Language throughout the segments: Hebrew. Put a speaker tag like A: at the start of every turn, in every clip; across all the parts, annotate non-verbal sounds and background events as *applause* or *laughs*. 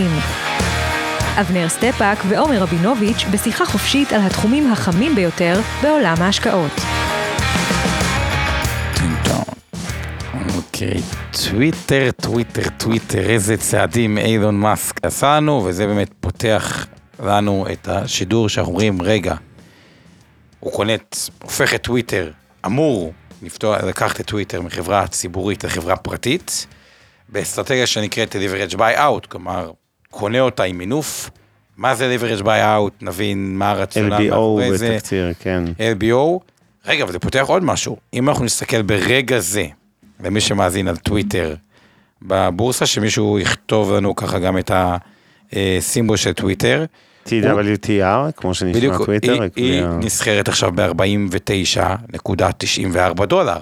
A: המשקיענים אבנר סטפק ועומר רבינוביץ' בשיחה חופשית על התחומים החמים ביותר בעולם ההשקעות.
B: אוקיי, טוויטר, טוויטר, טוויטר, איזה צעדים אילון מאסק עשה לנו, וזה באמת פותח לנו את השידור שאנחנו אומרים, רגע, הוא קונה, את- הופך את טוויטר, אמור לפתוח, לקחת את טוויטר מחברה ציבורית לחברה פרטית, באסטרטגיה שנקראת leverage by out, כלומר, קונה אותה עם מינוף. מה זה leverage by out, נבין מה הרציונל
C: LBO
B: מאחורי זה.
C: בתקציר, כן.
B: LBO. רגע, אבל זה פותח עוד משהו. אם אנחנו נסתכל ברגע זה, למי שמאזין על טוויטר, בבורסה, שמישהו יכתוב לנו ככה גם את הסימבול של טוויטר.
C: TWTR, כמו שנשמע
B: בדיוק,
C: טוויטר.
B: היא, היא נסחרת עכשיו ב-49.94 דולר.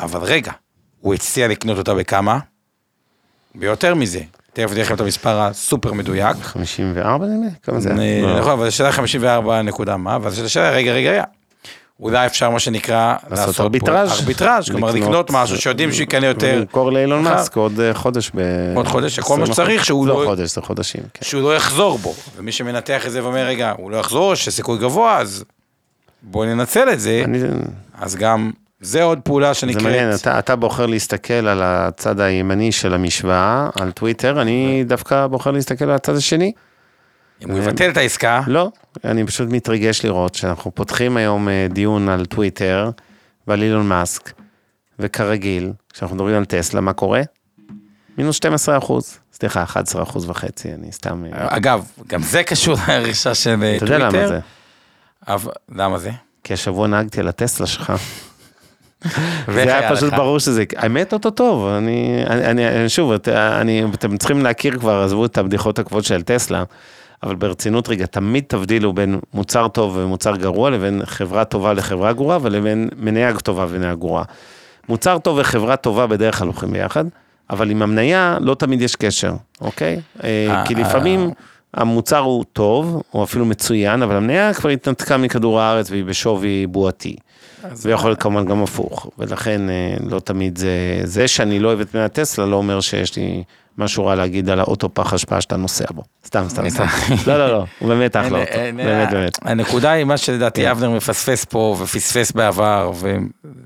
B: אבל רגע, הוא הציע לקנות אותה בכמה? ביותר מזה. תכף אני לכם את המספר הסופר מדויק.
C: 54 נדמה לי? כמה זה?
B: אה,
C: לא.
B: נכון, אבל השאלה 54 נקודה מה, אבל זו שאלה, רגע, רגע, רגע. אולי אפשר מה שנקרא
C: לעשות ארביטראז'.
B: ארביטראז', כלומר לקנות משהו שיודעים שהוא יקנה יותר,
C: למכור לאילון
B: מחר.
C: מאסק עוד אה, חודש. ב-
B: עוד חודש, שכל מה
C: 20%.
B: שצריך שהוא
C: לא
B: לא-
C: חודש, זה חודשים. כן.
B: שהוא לא יחזור בו. ומי שמנתח את זה ואומר, רגע, הוא לא יחזור, שסיכוי גבוה, אז בואו ננצל את זה. אז גם, זה עוד פעולה
C: זה מעניין,
B: שנקראת,
C: אתה- אתה בוחר להסתכל על הצד הימני של המשוואה, על טוויטר, אני דווקא בוחר להסתכל על הצד השני.
B: אם הוא יבטל את העסקה,
C: לא, אני פשוט מתרגש לראות שאנחנו פותחים היום אה, דיון על טוויטר ועל אילון מאסק, וכרגיל, כשאנחנו מדברים על טסלה, מה קורה? מינוס 12 אחוז, סליחה, 11 אחוז וחצי, אני סתם... אה,
B: אגב, גם זה קשור לרכישה של אה,
C: אתה יודע
B: טוויטר.
C: למה זה?
B: אבל- למה זה?
C: כי השבוע נהגתי על הטסלה שלך. זה היה פשוט
B: לך?
C: ברור שזה, האמת אותו טוב, אני, אני, אני שוב, את- אני, אתם צריכים להכיר כבר, עזבו את הבדיחות הקבועות של טסלה, אבל ברצינות רגע, תמיד תבדילו בין מוצר טוב ומוצר גרוע לבין חברה טובה לחברה גרועה ולבין מניה טובה ומניה גרועה. מוצר טוב וחברה טובה בדרך כלל הולכים ביחד, אבל עם המניה לא תמיד יש קשר, אוקיי? אה,
B: אה,
C: כי
B: אה.
C: לפעמים המוצר הוא טוב, או אפילו מצוין, אבל המניה כבר התנתקה מכדור הארץ והיא בשווי בועתי. ויכול להיות כמובן גם הפוך, ולכן אה, לא תמיד זה, זה שאני לא אוהב את מניה טסלה לא אומר שיש לי משהו רע להגיד על האוטו פח אשפה שאתה נוסע בו. סתם, סתם, סתם. *laughs* לא, לא, לא, הוא באמת אחלה אוטו,
B: אין- אין-
C: באמת, באמת.
B: הנקודה היא מה שלדעתי
C: כן.
B: אבנר מפספס פה ופספס בעבר,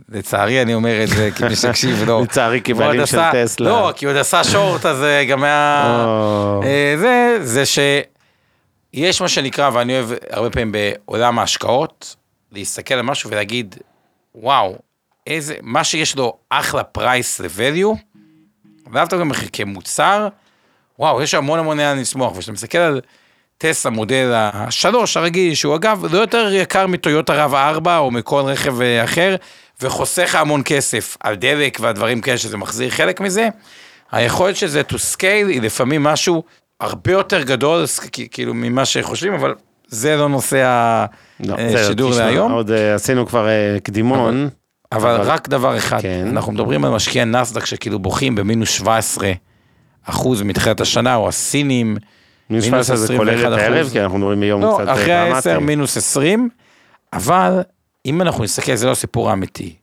B: ולצערי אני אומר את זה כמי שהקשיב לו. *laughs*
C: לצערי,
B: והוא
C: כבעלים
B: עוד
C: של טסלה.
B: לא, כי הוא עוד עשה שורט אז אה, גם היה... אה, זה, זה שיש מה שנקרא, ואני אוהב הרבה פעמים בעולם ההשקעות, להסתכל על משהו ולהגיד, וואו, איזה, מה שיש לו אחלה פרייס ל-value, ואהבת גם כמוצר, וואו, יש המון המון לאן לצמוח, וכשאתה מסתכל על טסלה מודל השלוש הרגיל, שהוא אגב לא יותר יקר מטויוטה רב4 או מכל רכב אה, אחר, וחוסך המון כסף על דלק והדברים כאלה שזה מחזיר חלק מזה, היכולת של זה to scale היא לפעמים משהו הרבה יותר גדול, כאילו ממה שחושבים, אבל זה לא נושא
C: לא, בסדר,
B: השידור
C: תשמע,
B: להיום.
C: עוד אה, עשינו כבר אה, קדימון.
B: אבל
C: אבל-
B: רק דבר אחד,
C: כן.
B: אנחנו מדברים על משקיעי נסדק שכאילו בוכים במינוס 17 אחוז מתחילת השנה, או הסינים,
C: מינוס
B: מינוס
C: 17 זה כולל את
B: 21%.
C: הערב, כי אנחנו מדברים ביום
B: לא,
C: קצת אה,
B: אחרי
C: דרמטי.
B: ה-10 מינוס 20, אבל אם אנחנו נסתכל, זה לא הסיפור האמיתי,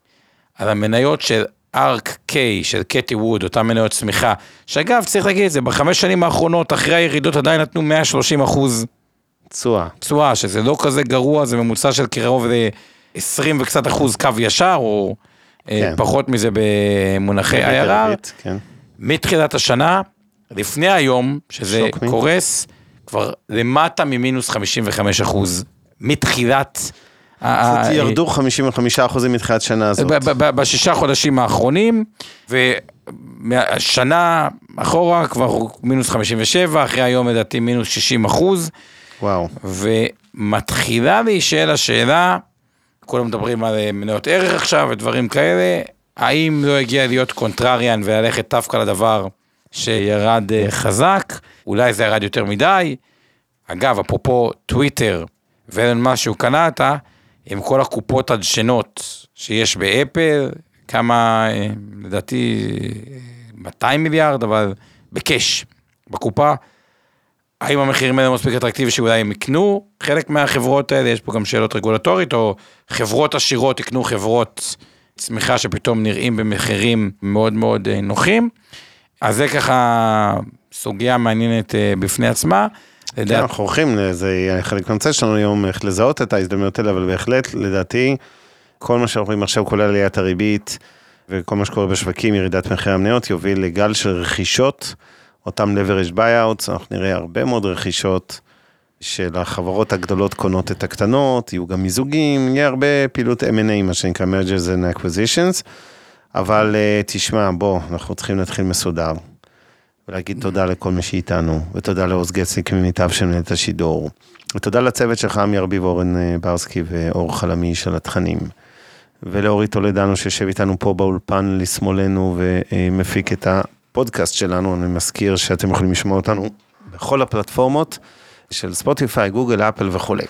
B: על המניות של ארק קיי, של קטי ווד, אותן מניות צמיחה, שאגב, צריך להגיד את זה, בחמש שנים האחרונות, אחרי הירידות עדיין נתנו 130 אחוז
C: תשואה.
B: תשואה, שזה לא כזה גרוע, זה ממוצע של קרוב ל-20 וקצת אחוז קו ישר, או אה,
C: כן.
B: פחות מזה במונחי IRR.
C: כן.
B: מתחילת השנה, לפני היום, שזה. קורס, כבר למטה ממינוס 55 אחוז. מתחילת...
C: קצת
B: ה-
C: ירדו 55% מתחילת שנה הזאת.
B: בשישה חודשים האחרונים, והשנה אחורה כבר מינוס 57, אחרי היום לדעתי מינוס 60 אחוז,
C: וואו.
B: ומתחילה להישאל השאלה, כולם מדברים על אה, מניות ערך עכשיו ודברים כאלה, האם לא הגיע להיות contrarian וללכת דווקא לדבר שירד אה, חזק, אולי זה ירד יותר מדי. אגב, אפרופו טוויטר ואילון מאסק שהוא קנה אותה, עם כל הקופות הדשנות שיש באפל, כמה, אה, לדעתי, אה, 200 מיליארד, אבל ב cash, בקופה. האם המחירים האלה מספיק אטרקטיבי שאולי הם יקנו חלק מהחברות האלה, יש פה גם שאלות רגולטורית, או חברות עשירות יקנו חברות צמיחה שפתאום נראים במחירים מאוד מאוד אה, נוחים. אז זה ככה סוגיה מעניינת אה, בפני עצמה.
C: כן,
B: לדעת,
C: אנחנו הולכים, זה חלק מהנושא שלנו היום, איך לזהות את ההזדמנויות האלה, אבל בהחלט, לדעתי, כל מה שאנחנו רואים עכשיו, כולל עליית הריבית, וכל מה שקורה בשווקים, ירידת מחירי המניות, יוביל לגל של רכישות, אותם leverage buyouts, אנחנו נראה הרבה מאוד רכישות של החברות הגדולות קונות את הקטנות, יהיו גם מיזוגים, יהיה הרבה פעילות M&A, מה שנקרא mergers and acquisitions, אבל אה, תשמע, בוא, אנחנו צריכים להתחיל מסודר. ולהגיד תודה לכל מי שאיתנו, ותודה לעוז גצניק ממיטב שמנהל את השידור, ותודה לצוות שלך, עמי ארביב, אורן אה, ברסקי ואור חלמי של התכנים, ולאורי טולדנו שיושב איתנו פה באולפן לשמאלנו ומפיק את הפודקאסט שלנו, אני מזכיר שאתם יכולים לשמוע אותנו בכל הפלטפורמות של ספוטיפיי, גוגל, אפל וכולי.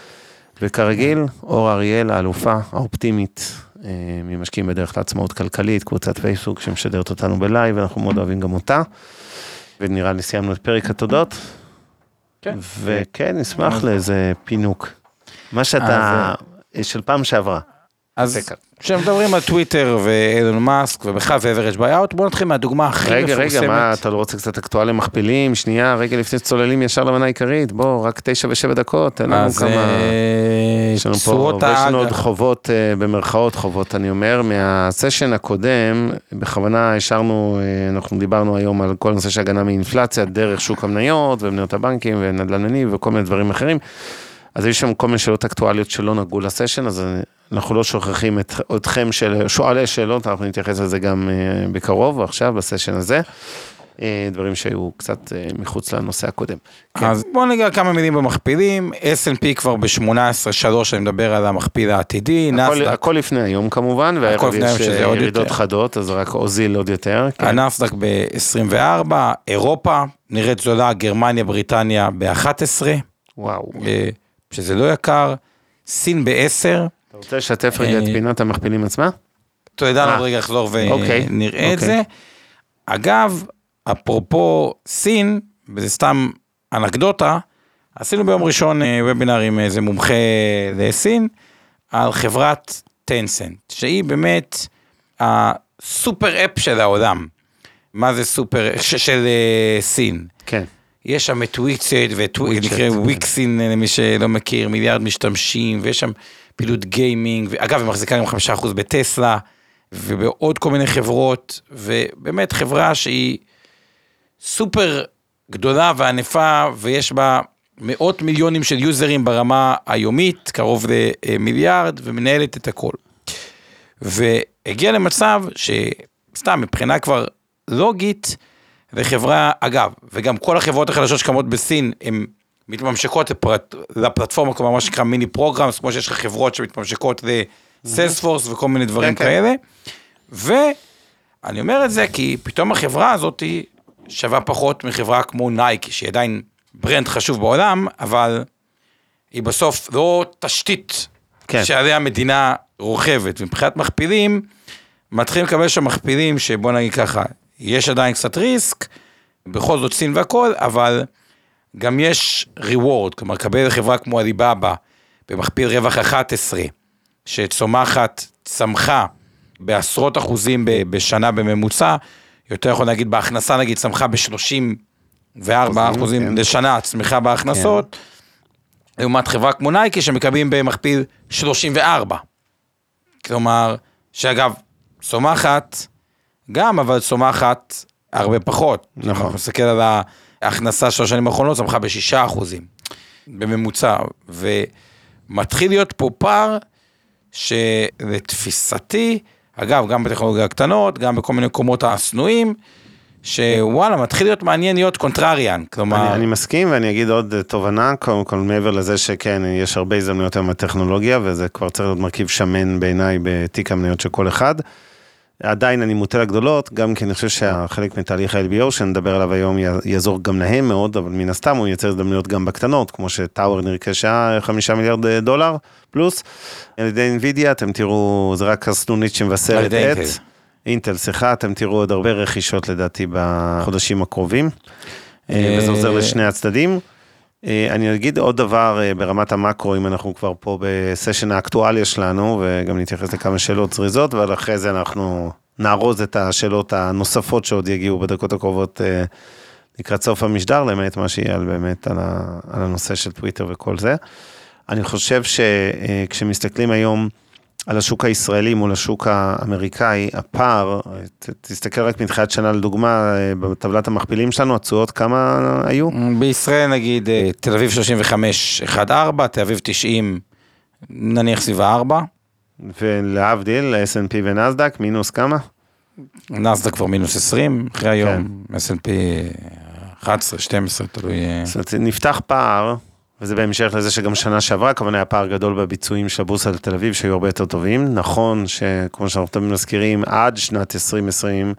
C: וכרגיל, אור אריאל, האלופה האופטימית, אה, ממשקיעים בדרך לעצמאות כלכלית, קבוצת פייסבוק שמשדרת אותנו בלייב, אנחנו מאוד אוהבים גם אותה. ונראה לי סיימנו את פרק התודות.
B: כן.
C: וכן, נשמח לאיזה פינוק. מה שאתה, של פעם שעברה.
B: אז. כשמדברים על טוויטר ואילון מאסק ובכלל ו-leverage buyout, בואו נתחיל מהדוגמה הכי
C: רגע,
B: מפורסמת.
C: רגע, מה, אתה לא רוצה קצת אקטואליה מכפילים? שנייה, רגע לפני שצוללים ישר למנה העיקרית, בוא, רק תשע ושבע דקות, תן לנו כמה...
B: אה,
C: יש לנו פה, ויש לנו עוד חובות, אה, במרכאות חובות, אני אומר, מהסשן הקודם, בכוונה השארנו, אה, אנחנו דיברנו היום על כל הנושא של הגנה מאינפלציה, דרך שוק המניות, ומניות הבנקים, ונדל"ני, וכל מיני דברים אחרים. אז יש שם כל מיני שאלות אקטואליות שלא נגעו לסשן, אז אנחנו לא שוכחים את, אתכם של שואלי שאלות, אנחנו נתייחס לזה גם אה, בקרוב, עכשיו, בסשן הזה. אה, דברים שהיו קצת אה, מחוץ לנושא הקודם. כן.
B: אז בואו ניגע כמה מילים במכפילים, S&P כבר ב-18.3, אני מדבר על המכפיל העתידי,
C: הכל,
B: נסדק,
C: הכל לפני היום כמובן, והערב יש ירידות. חדות, אז רק הוזיל עוד יותר. כן.
B: הנסדק ב-24, אירופה נראית זולה, גרמניה, בריטניה ב-11,
C: וואו.
B: שזה לא יקר, סין ב-10,
C: אתה רוצה לשתף רגע את
B: אה,
C: פינת המכפילים עצמה?
B: תודה,
C: אה.
B: עוד רגע אחזור
C: אוקיי,
B: ונראה את
C: אוקיי.
B: זה. אגב, אפרופו סין, וזה סתם אנקדוטה, עשינו ביום ראשון אה, וובינר עם איזה מומחה לסין, על חברת טנסנט, שהיא באמת ה super app של העולם. מה זה סופר, ש- של אה, סין.
C: כן.
B: יש שם את
C: וויצ'ט, כן.
B: וויקסין למי שלא מכיר, מיליארד משתמשים, ויש שם פעילות גיימינג, ואגב, היא מחזיקה גם חמישה אחוז בטסלה, ובעוד כל מיני חברות, ובאמת חברה שהיא סופר גדולה וענפה, ויש בה מאות מיליונים של יוזרים ברמה היומית, קרוב למיליארד, ומנהלת את הכל. והגיע למצב שסתם מבחינה כבר לוגית, וחברה, אגב, וגם כל החברות החדשות שקמות בסין, הן מתממשקות לפרט, לפלטפורמה, כלומר מה שנקרא מיני פרוגרמס, כמו שיש לך חברות שמתממשקות לסיילספורס וכל מיני דברים
C: כן, כן.
B: כאלה. ואני אומר את זה כי פתאום החברה הזאת שווה פחות מחברה כמו נייקי, שהיא עדיין brand חשוב בעולם, אבל היא בסוף לא תשתית
C: כן.
B: שעליה המדינה רוכבת. ומבחינת מכפילים, מתחילים לקבל שם מכפילים שבוא נגיד ככה, יש עדיין קצת risk, בכל זאת סין והכל, אבל גם יש reward, כלומר, לקבל חברה כמו עליבאבא במכפיל רווח 11, שצומחת, צמחה בעשרות אחוזים בשנה בממוצע, יותר יכול להגיד בהכנסה נגיד צמחה ב-34 אחוזים
C: כן.
B: לשנה, צמיחה בהכנסות, לעומת חברה כמו נייקי שמקבלים במכפיל 34. כלומר, שאגב, צומחת גם, אבל צומחת הרבה פחות.
C: נכון.
B: אנחנו נסתכל על ההכנסה של השנים האחרונות, צמחה בשישה אחוזים, בממוצע. ומתחיל להיות פה פער שלתפיסתי, אגב, גם בטכנולוגיה הקטנות, גם בכל מיני מקומות השנואים, שוואלה, מתחיל להיות מעניין להיות קונטרריאן. כלומר,
C: אני, אני מסכים ואני אגיד עוד תובנה, קודם כל מעבר לזה שכן, יש הרבה הזדמנויות היום בטכנולוגיה, וזה כבר צריך להיות מרכיב שמן בעיניי בתיק המניות של כל אחד. עדיין אני מוטה לגדולות, גם כי אני חושב שהחלק מתהליך ה-LBO שנדבר עליו היום יעזור גם להם מאוד, אבל מן הסתם הוא ייצר הזדמנויות גם בקטנות, כמו שטאוור נרכשה חמישה מיליארד דולר פלוס. על ידי NVIDIA, אתם תראו, זה רק הסנונית שמבשרת את.
B: אינטל.
C: אינטל, סליחה, אתם תראו עוד הרבה רכישות לדעתי בחודשים הקרובים, אה, וזה עוזר לשני הצדדים. אה, אני אגיד עוד דבר אה, ברמת המקרו, אם אנחנו כבר פה בסשן האקטואליה שלנו, וגם נתייחס לכמה שאלות זריזות, אבל אחרי זה אנחנו נארוז את השאלות הנוספות שעוד יגיעו בדקות הקרובות לקראת סוף המשדר, למעט מה על באמת על, ה, על הנושא של טוויטר וכל זה. אני חושב שכשמסתכלים היום, על השוק הישראלי מול השוק האמריקאי, הפער, ת, תסתכל רק מתחילת שנה לדוגמה, בטבלת המכפילים שלנו, התשואות כמה היו?
B: בישראל נגיד אה, תל אביב 35, 1.4, תל אביב 90, נניח סביבה 4,
C: ולהבדיל, S&P ונסדק, מינוס כמה?
B: נסדק כבר מינוס 20, אחרי היום, S&P 11, 12, תלוי... אה,
C: זאת אומרת, נפתח פער, וזה בהמשך לזה שגם שנה שעברה, כמובן היה פער גדול בביצועים של הבורסה לתל אביב, שהיו הרבה יותר טובים. נכון שכמו שאנחנו תמיד מזכירים, עד שנת 2020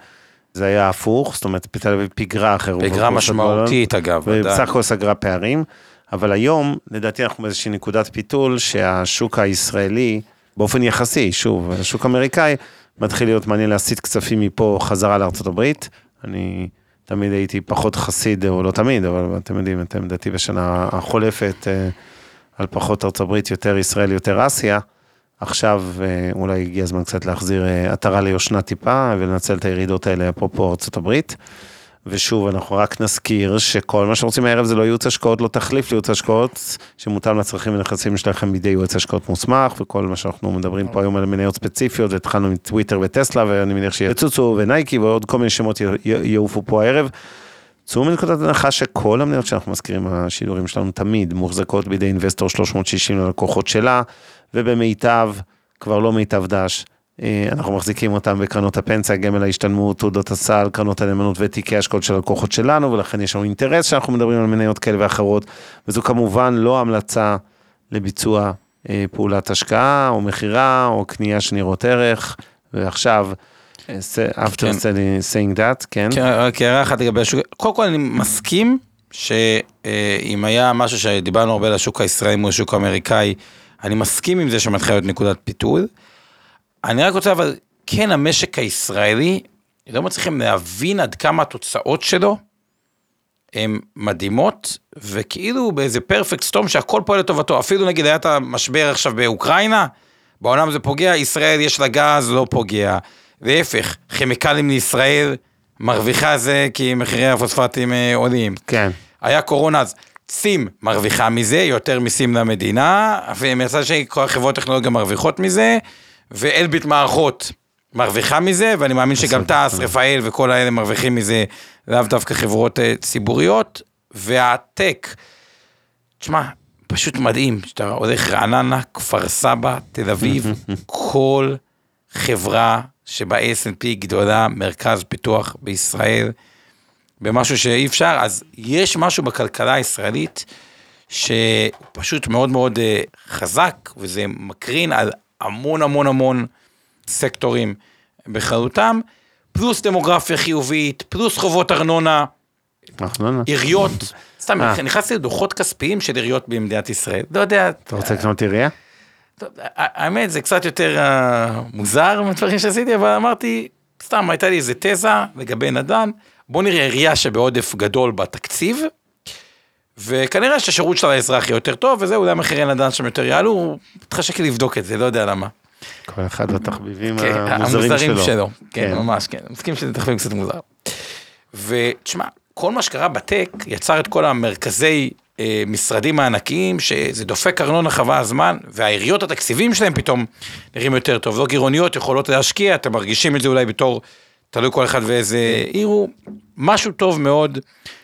C: זה היה הפוך, זאת אומרת, תל אביב פיגרה רוב
B: פיגרה משמעותית אגב.
C: ובסך הכל סגרה פערים. אבל היום, לדעתי אנחנו באיזושהי נקודת פיתול, שהשוק הישראלי, באופן יחסי, שוב, השוק האמריקאי, מתחיל להיות מעניין להסיט כספים מפה חזרה לארצות הברית. אני תמיד הייתי פחות חסיד, או לא תמיד, אבל אתם יודעים את עמדתי בשנה החולפת, אה, על פחות ארצות הברית, יותר ישראל, יותר אסיה. עכשיו אה, אולי הגיע הזמן קצת להחזיר אה, עטרה ליושנה טיפה, ולנצל את הירידות האלה, אפרופו ארצות הברית. ושוב, אנחנו רק נזכיר שכל מה שרוצים הערב זה לא ייעוץ השקעות, לא תחליף לייעוץ השקעות, שמותאם לצרכים ונכסים שלכם בידי יועץ השקעות מוסמך, וכל מה שאנחנו מדברים פה היום על מניות ספציפיות, והתחלנו עם טוויטר וטסלה, ואני מניח שיצוצו ונייקי ועוד כל מיני שמות יעופו פה הערב. צאו מנקודת הנחה שכל המניות שאנחנו מזכירים, השידורים שלנו תמיד מוחזקות בידי אינבסטור 360 ללקוחות שלה, ובמיטב, כבר לא מיטב דש, אנחנו מחזיקים אותם בקרנות הפנסיה, גמל ההשתלמות, תעודות הסל, קרנות הנאמנות ותיקי השקעות של הלקוחות שלנו, ולכן יש לנו אינטרס שאנחנו מדברים על מניות כאלה ואחרות, וזו כמובן לא המלצה לביצוע אה, פעולת השקעה, או מכירה, או קנייה של ניירות ערך, ועכשיו, אה, after
B: כן.
C: saying that, כן?
B: כן, רק הערה אחת לגבי השוק, קודם כל אני מסכים שאם היה משהו שדיברנו הרבה על השוק הישראלי מול השוק האמריקאי, אני מסכים עם זה שמתחילה להיות נקודת פיתול. אני רק רוצה אבל, כן המשק הישראלי, לא מצליחים להבין עד כמה התוצאות שלו הן מדהימות, וכאילו באיזה פרפקט סטום שהכל פועל לטובתו, אפילו נגיד היה את המשבר עכשיו באוקראינה, בעולם זה פוגע, ישראל יש לה גז, לא פוגע. להפך, כימיקלים לישראל מרוויחה זה כי מחירי הפוספטים אה, עולים.
C: כן.
B: היה קורונה אז, סים מרוויחה מזה, יותר מיסים למדינה, ומצד שני כל החברות טכנולוגיה מרוויחות מזה, ואלביט מערכות מרוויחה מזה, ואני מאמין שגם תעש, רפאל וכל האלה מרוויחים מזה, לאו דווקא חברות אה, ציבוריות, והטק, תשמע, פשוט מדהים, שאתה הולך רעננה, כפר סבא, תל אביב, *laughs* כל חברה שבה S&P גדולה, מרכז פיתוח בישראל, במשהו שאי אפשר, אז יש משהו בכלכלה הישראלית שפשוט מאוד מאוד אה, חזק, וזה מקרין על המון המון המון סקטורים בכללותם, פלוס דמוגרפיה חיובית, פלוס חובות ארנונה,
C: לא...
B: עיריות, *laughs* סתם,
C: אה.
B: נכנסתי לדוחות כספיים של עיריות במדינת ישראל, לא יודע,
C: אתה רוצה לקנות עירייה?
B: טוב, האמת זה קצת יותר אה, מוזר מדברים שעשיתי, אבל אמרתי, סתם הייתה לי איזה תזה לגבי נדל"ן, בוא נראה עירייה שבעודף גדול בתקציב, וכנראה שהשירות שלה לאזרח יהיה יותר טוב, וזה אולי מחירי נדל"ן שם יותר יעלו, מתחשק לי לבדוק את זה, לא יודע למה.
C: כל אחד והתחביבים
B: כן,
C: המוזרים
B: המוזרים
C: שלו.
B: שלו, כן,
C: כן.
B: ממש, כן, מסכים שזה תחביב קצת מוזר. ותשמע, כל מה שקרה בטק יצר את כל המרכזי אה, משרדים הענקיים, שזה דופק ארנונה חבל הזמן, והעיריות התקציבים שלהם פתאום נראים יותר טוב. לא גירעוניות יכולות להשקיע, אתם מרגישים את זה אולי בתור, תלוי כל אחד ואיזה עיר הוא. משהו טוב מאוד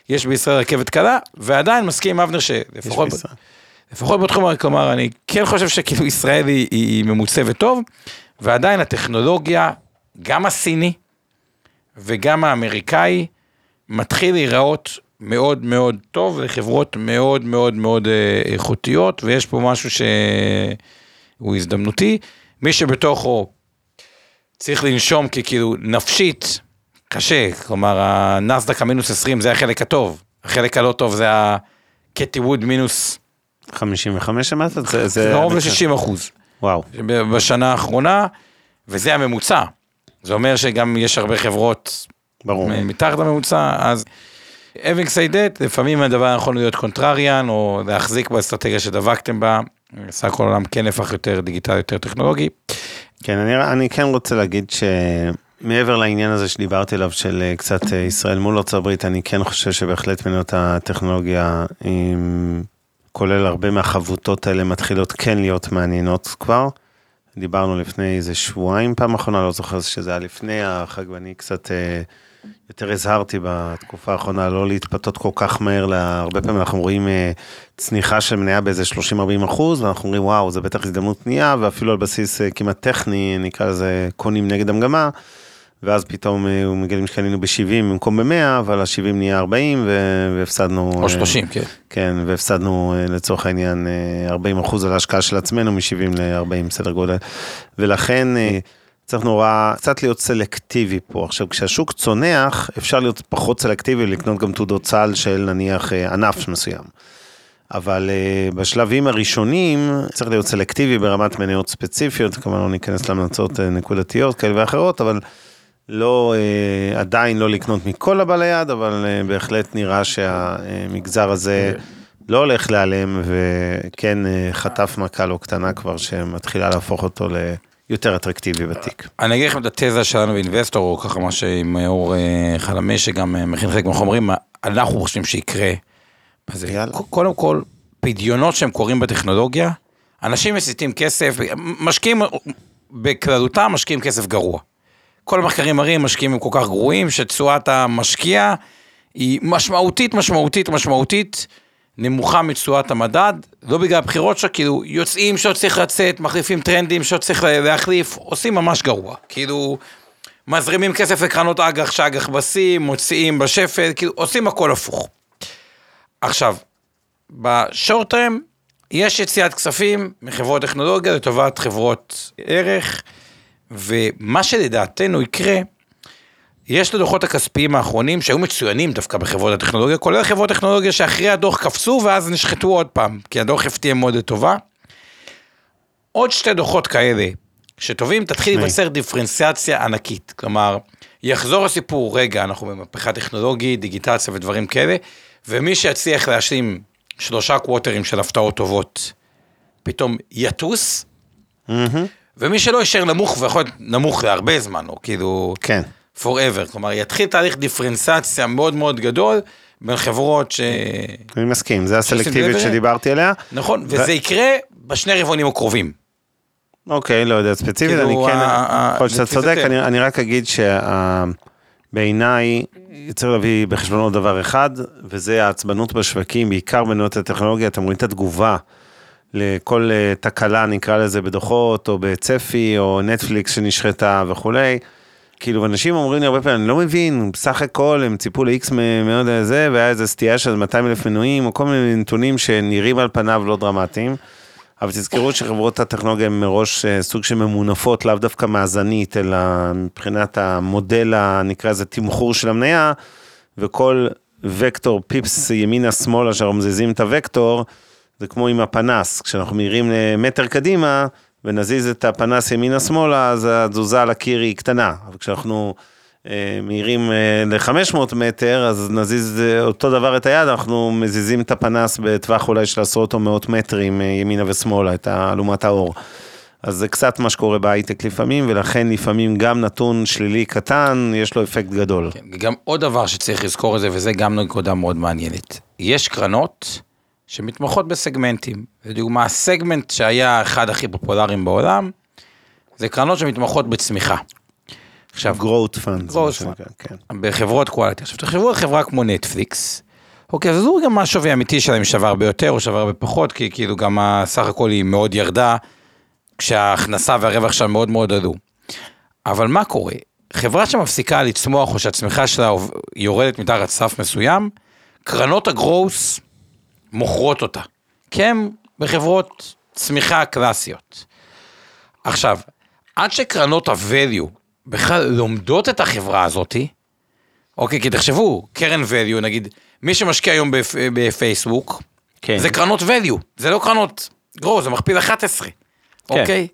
B: יש בישראל רכבת קלה, ועדיין מסכים עם אבנר שלפחות... לפחות בתחום, כלומר, אני כן חושב שכאילו ישראל היא, היא ממוצבת טוב, ועדיין הטכנולוגיה, גם הסיני וגם האמריקאי, מתחיל להיראות מאוד מאוד טוב, לחברות מאוד מאוד מאוד אה, איכותיות, ויש פה משהו שהוא הזדמנותי. מי שבתוכו צריך לנשום כי כאילו נפשית, קשה, כלומר הנסדק המינוס 20 זה החלק הטוב, החלק הלא טוב זה הקטי ווד מינוס
C: 55 שמעת? זה- *laughs* זה...
B: קרוב ל-60 אחוז
C: וואו.
B: בשנה האחרונה, וזה הממוצע. זה אומר שגם יש הרבה חברות
C: ברור.
B: מתחת לממוצע, אז having said that, לפעמים הדבר יכול להיות קונטרריאן, או להחזיק באסטרטגיה שדבקתם בה, סך הכל העולם כן הפך יותר דיגיטלי, יותר טכנולוגי.
C: כן, אני, אני כן רוצה להגיד שמעבר לעניין הזה שדיברתי עליו של אה, קצת אה, ישראל מול ארה"ב, אני כן חושב שבהחלט מניות הטכנולוגיה, עם, כולל הרבה מהחבוטות האלה, מתחילות כן להיות מעניינות כבר. דיברנו לפני איזה שבועיים פעם אחרונה, לא זוכר שזה היה לפני החג, ואני קצת אה, יותר הזהרתי בתקופה האחרונה לא להתפתות כל כך מהר, לה- הרבה פעמים אנחנו רואים אה, צניחה של מניה באיזה 30-40 אחוז, ואנחנו אומרים וואו, זה בטח הזדמנות קנייה, ואפילו על בסיס אה, כמעט טכני, נקרא לזה קונים נגד המגמה, ואז פתאום אה, הוא מגלים שקנינו ב-70 במקום ב-100, אבל ה-70 נהיה 40, ו- והפסדנו...
B: או
C: אה,
B: 30, כן.
C: כן, והפסדנו לצורך העניין אה, 40 אחוז על ההשקעה של עצמנו מ-70 ל-40 סדר גודל. ולכן צריך נורא קצת להיות סלקטיבי פה. עכשיו, כשהשוק צונח, אפשר להיות פחות סלקטיבי ולקנות גם תעודות סל של נניח אה, ענף מסוים. אבל uh, בשלבים הראשונים צריך להיות סלקטיבי ברמת מניות ספציפיות, כמובן לא ניכנס להמלצות uh, נקודתיות כאלה ואחרות, אבל לא, עדיין לא לקנות מכל הבא ליד, אבל בהחלט נראה שהמגזר הזה לא הולך להיעלם, וכן חטף מכה לא קטנה כבר, שמתחילה להפוך אותו ליותר אטרקטיבי בתיק.
B: אני אגיד לכם את התזה שלנו באינבסטור, או ככה מה שעם אור אה, חלמש, שגם אה, מכין חלק מהחומרים, אנחנו חושבים שיקרה. אז אה, קודם כל, פדיונות שהם קורים בטכנולוגיה, אנשים מסיטים כסף, משקיעים, בכללותם משקיעים כסף גרוע. כל המחקרים מראים, משקיעים הם כל כך גרועים, שתשואת המשקיע היא משמעותית, משמעותית, משמעותית, נמוכה מתשואת המדד, לא בגלל הבחירות שלו, כאילו, יוצאים שעוד צריך לצאת, מחליפים טרנדים שעוד צריך לה- להחליף, עושים ממש גרוע. כאילו, מזרימים כסף לקרנות אג"ח שאג"ח בשיא, מוציאים בשפל, כאילו, עושים הכל הפוך. עכשיו, בשורט טרם יש יציאת כספים מחברות טכנולוגיה לטובת חברות ערך, ומה שלדעתנו יקרה, יש את הדוחות הכספיים האחרונים שהיו מצוינים דווקא בחברות הטכנולוגיה, כולל חברות טכנולוגיה שאחרי הדוח קפצו ואז נשחטו עוד פעם, כי הדוח הפתיע מאוד לטובה. עוד שתי דוחות כאלה שטובים, תתחיל. להיווצר דיפרנציאציה ענקית. כלומר, יחזור הסיפור, רגע, אנחנו במהפכה טכנולוגית, דיגיטציה ודברים כאלה, ומי שיצליח להשלים שלושה קווטרים של הפתעות טובות, פתאום יטוס,
C: מהמם.
B: ומי שלא יישאר נמוך, ויכול להיות נמוך להרבה זמן, או כאילו
C: כן.
B: Forever, כלומר יתחיל תהליך דיפרנציאציה מאוד מאוד גדול בין חברות ש...
C: אני מסכים, זה הסלקטיביות שדיברתי עליה.
B: נכון, וזה יקרה בשני רבעונים הקרובים.
C: אוקיי, לא יודע ספציפית,
B: כאילו,
C: אני כן, יכול להיות שאתה צודק, אני רק אגיד שבעיניי צריך להביא בחשבון עוד דבר אחד, וזה העצבנות בשווקים, בעיקר במניות הטכנולוגיה, אתם רואים את התגובה לכל אה, תקלה, נקרא לזה, בדוחות, או בצפי, או נטפליקס שנשחטה וכולי. כאילו, אנשים אומרים לי הרבה פעמים, אני לא מבין, בסך הכל הם ציפו ל-X מאוד לזה, והיה איזו סטייה של 200 אלף מנויים, או כל מיני נתונים שנראים על פניו לא דרמטיים. אבל תזכרו שחברות הטכנולוגיה הן מראש אה, סוג של ממונפות, לאו דווקא מאזנית, אלא מבחינת המודל, ה- נקרא לזה תמחור של המניה, וכל וקטור פיפס ימינה-שמאלה, שאנחנו מזיזים את הוקטור, זה כמו עם הפנס, כשאנחנו מאירים מטר קדימה, ונזיז את הפנס ימינה-שמאלה, אז התזוזה על הקיר היא קטנה. אבל כשאנחנו אה, מאירים אה, ל-500 מטר, אז נזיז אה, אותו דבר את היד, אנחנו מזיזים את הפנס בטווח אולי של עשרות או מאות מטרים אה, ימינה ושמאלה, את אלומת האור. אז זה קצת מה שקורה בהייטק לפעמים, ולכן לפעמים גם נתון שלילי קטן, יש לו אפקט גדול.
B: כן, גם עוד דבר שצריך לזכור את זה, וזה גם נקודה מאוד מעניינת. יש קרנות שמתמחות בסגמנטים. לדוגמה, הסגמנט שהיה אחד הכי פופולריים בעולם, זה קרנות שמתמחות בצמיחה. עכשיו,
C: growth funds.
B: growth
C: שנקרא, כן.
B: בחברות קואליטי. עכשיו תחשבו על חברה כמו נטפליקס, אוקיי, אז עזבו גם מה השווי האמיתי שלהם שווה הרבה יותר או שווה הרבה פחות, כי כאילו גם הסך הכל היא מאוד ירדה, כשההכנסה והרווח שלה מאוד מאוד עלו. אבל מה קורה? חברה שמפסיקה לצמוח או שהצמיחה שלה יורדת מתחת סף מסוים, קרנות הגרוס מוכרות אותה. כי הם בחברות צמיחה קלאסיות. עכשיו, עד שקרנות ה-value בכלל לומדות את החברה הזאתי, אוקיי, כי תחשבו, קרן value, נגיד, מי שמשקיע היום בפ- בפייסבוק,
C: כן.
B: זה קרנות value, זה לא קרנות גרו, זה מכפיל 11,
C: כן.
B: אוקיי?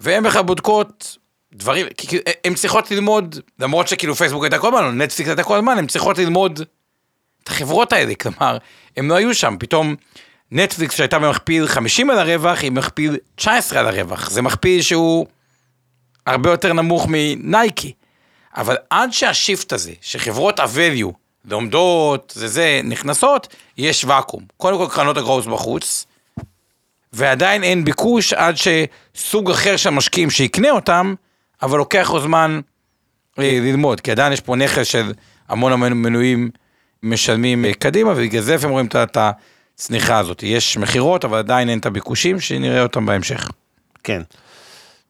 B: והן בכלל בודקות דברים, כי הן צריכות ללמוד, למרות שכאילו פייסבוק הייתה כל הזמן, נטפליקס הייתה כל הזמן, הן צריכות ללמוד את החברות האלה, כלומר, הם לא היו שם, פתאום נטפליקס שהייתה במכפיל 50 על הרווח, היא מכפיל 19 על הרווח, זה מכפיל שהוא הרבה יותר נמוך מנייקי. אבל עד שהשיפט הזה, שחברות ה-value לומדות, זה זה, נכנסות, יש ואקום. קודם כל קרנות הגרוס בחוץ, ועדיין אין ביקוש עד שסוג אחר של משקיעים שיקנה אותם, אבל לוקח לו זמן אה, ללמוד, כי עדיין יש פה נכס של המון המון מנויים משלמים אה, קדימה, ובגלל זה הם רואים את הצניחה הזאת. יש מכירות, אבל עדיין אין את הביקושים, שנראה אותם בהמשך.
C: כן.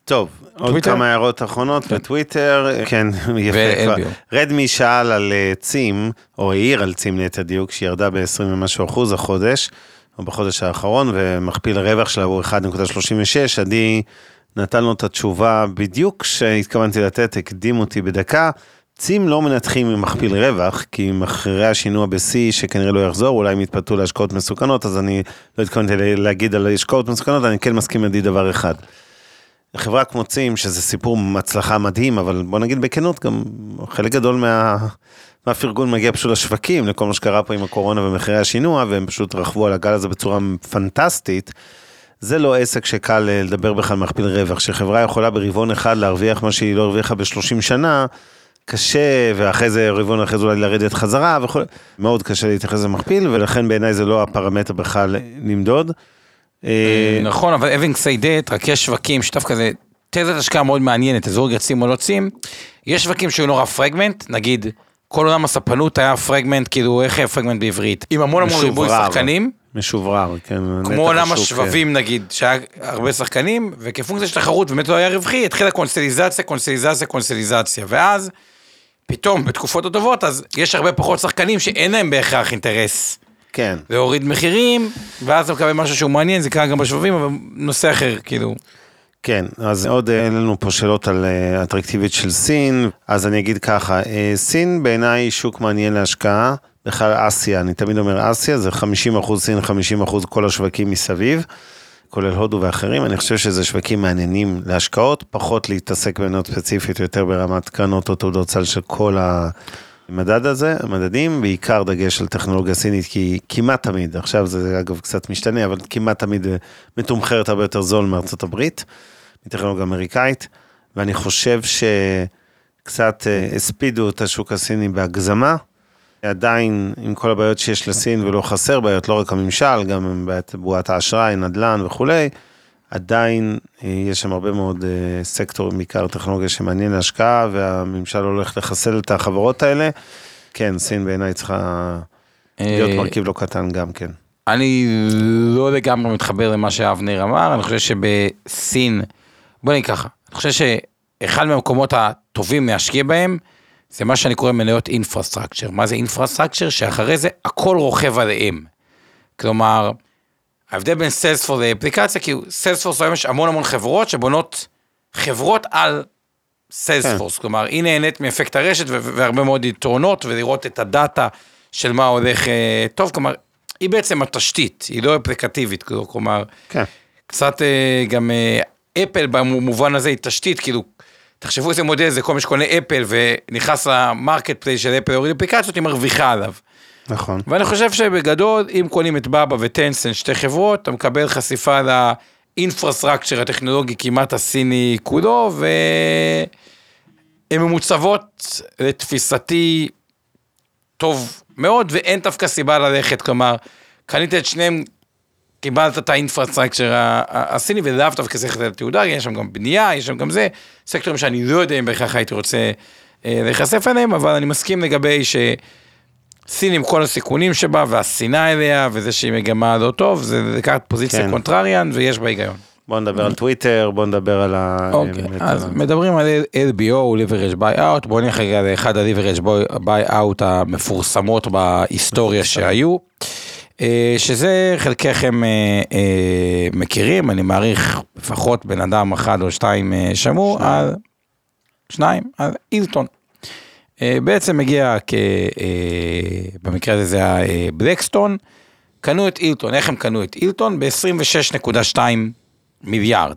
C: טוב, עוד
B: טוויטר?
C: כמה הערות אחרונות בטוויטר, *laughs* כן, יפה כבר. רדמי שאל על אה, צים, או העיר על צים ליתר דיוק, שירדה ב-20 ומשהו אחוז החודש, או בחודש האחרון, ומכפיל הרווח שלה הוא 1.36, עדי נתן לו את התשובה בדיוק שהתכוונתי לתת, הקדים אותי בדקה. צים לא מנתחים עם מכפיל רווח, כי אחרי השינוע בשיא שכנראה לא יחזור, אולי הם יתפתו להשקעות מסוכנות, אז אני לא התכוונתי להגיד על השקעות מסוכנות, אני כן מסכים עדי דבר אחד. חברה כמו צים, שזה סיפור הצלחה מדהים, אבל בוא נגיד בכנות, גם חלק גדול מה... מהפרגון מגיע פשוט לשווקים, לכל מה שקרה פה עם הקורונה ומחירי השינוע, והם פשוט רכבו על הגל הזה בצורה פנטסטית. זה לא עסק שקל אה, לדבר בכלל מכפיל רווח, שחברה יכולה ברבעון אחד להרוויח מה שהיא לא הרוויחה ב-30 שנה, קשה, ואחרי זה רבעון אחרי זה אולי לרדת חזרה וכו', מאוד קשה להתייחס למכפיל, ולכן בעיניי זה לא הפרמטר בכלל למדוד. אה,
B: נכון, אבל say that, רק יש שווקים שדווקא זה תזת השקעה מאוד מעניינת, אזור יצים או לא צים, יש שווקים שהיו נורא פרגמנט, נגיד, כל עולם הספנות היה פרגמנט, כאילו, איך היה פרגמנט בעברית? עם המון המון ריבוי. שחקנים,
C: משוברר, כן.
B: כמו עולם
C: השוק,
B: השבבים נגיד, שהיה הרבה שחקנים, וכפונקציה של תחרות באמת לא היה רווחי, התחילה קונסטליזציה, קונסטליזציה, קונסטליזציה, ואז פתאום בתקופות הטובות, אז יש הרבה פחות שחקנים שאין להם בהכרח אינטרס
C: כן.
B: להוריד מחירים, ואז אתה מקבל משהו שהוא מעניין, זה קרה גם בשבבים, אבל נושא אחר, כאילו.
C: כן, אז עוד אה, אין לנו פה שאלות על אה, אטרקטיביות של סין, אז אני אגיד ככה, אה, סין בעיניי שוק מעניין להשקעה, בכלל אסיה, אני תמיד אומר אסיה, זה 50 אחוז סין, 50 אחוז כל השווקים מסביב, כולל הודו ואחרים, אני חושב שזה שווקים מעניינים להשקעות, פחות להתעסק במדינות ספציפיות, יותר ברמת קרנות או תעודות סל של כל המדד הזה, המדדים, בעיקר דגש על טכנולוגיה סינית, כי כמעט תמיד, עכשיו זה אגב קצת משתנה, אבל כמעט תמיד אה, מתומחרת הרבה יותר זול מארצות הברית. מטכנולוגיה אמריקאית, ואני חושב שקצת אה, הספידו את השוק הסיני בהגזמה. עדיין, עם כל הבעיות שיש לסין, ולא חסר בעיות, לא רק הממשל, גם בעיית בועת האשראי, נדל"ן וכולי, עדיין אה, יש שם הרבה מאוד אה, סקטורים, בעיקר טכנולוגיה שמעניין להשקעה, והממשל הולך לחסל את החברות האלה. כן, סין בעיניי צריכה להיות
B: אה,
C: מרכיב לא קטן גם כן.
B: אני לא לגמרי מתחבר למה שאבנר אמר, אני חושב שבסין, בוא נגיד ככה, אני חושב שאחד מהמקומות הטובים להשקיע בהם, זה מה שאני קורא מניות infrastructure. מה זה infrastructure? שאחרי זה הכל רוכב עליהם. כלומר, ההבדל בין סיילספורס לאפליקציה, כי סיילספורס היום יש המון המון חברות שבונות חברות על סיילספורס. כן. כלומר, היא נהנית מאפקט הרשת והרבה מאוד יתרונות, ולראות את ה data של מה הולך אה, טוב. כלומר, היא בעצם התשתית, היא לא אפליקטיבית. כלומר,
C: כן.
B: קצת אה, גם אה, אפל במובן הזה היא תשתית, כאילו, תחשבו איזה מודל זה כל מי שקונה אפל ונכנס ל marketplace של אפל להוריד אפליקציות, היא מרוויחה עליו.
C: נכון.
B: ואני חושב שבגדול, אם קונים את באבא וטנסנט, שתי חברות, אתה מקבל חשיפה ל infrastructure הטכנולוגי כמעט הסיני כולו, והן ממוצבות לתפיסתי טוב מאוד, ואין דווקא סיבה ללכת, כלומר, קנית את שניהם קיבלת את ה infrastructure הסיני ולאו דווקא צריך לתת תעודה, יש שם גם בנייה, יש שם גם זה, סקטורים שאני לא יודע אם בהכרח הייתי רוצה אה, להיחשף אליהם, אבל אני מסכים לגבי שסין עם כל הסיכונים שבה והשנאה אליה וזה שהיא מגמה לא טוב, זה לקחת פוזיציה
C: כן.
B: contrarian ויש בה היגיון.
C: בוא נדבר על טוויטר, בוא נדבר על ה...
B: אוקיי, אז מדברים על LBO, leverage buyout, בואו נלך רגע לאחד ה-leverage buyout המפורסמות בהיסטוריה שהיו, שזה חלקכם אה, אה, מכירים, אני מעריך לפחות בן אדם אחד או שתיים אה, שמעו. על, שניים, על אילטון. אה, בעצם הגיע, כ, אה, במקרה הזה זה היה אה, בלקסטון, קנו את אילטון, איך הם קנו את אילטון? ב-26.2 מיליארד.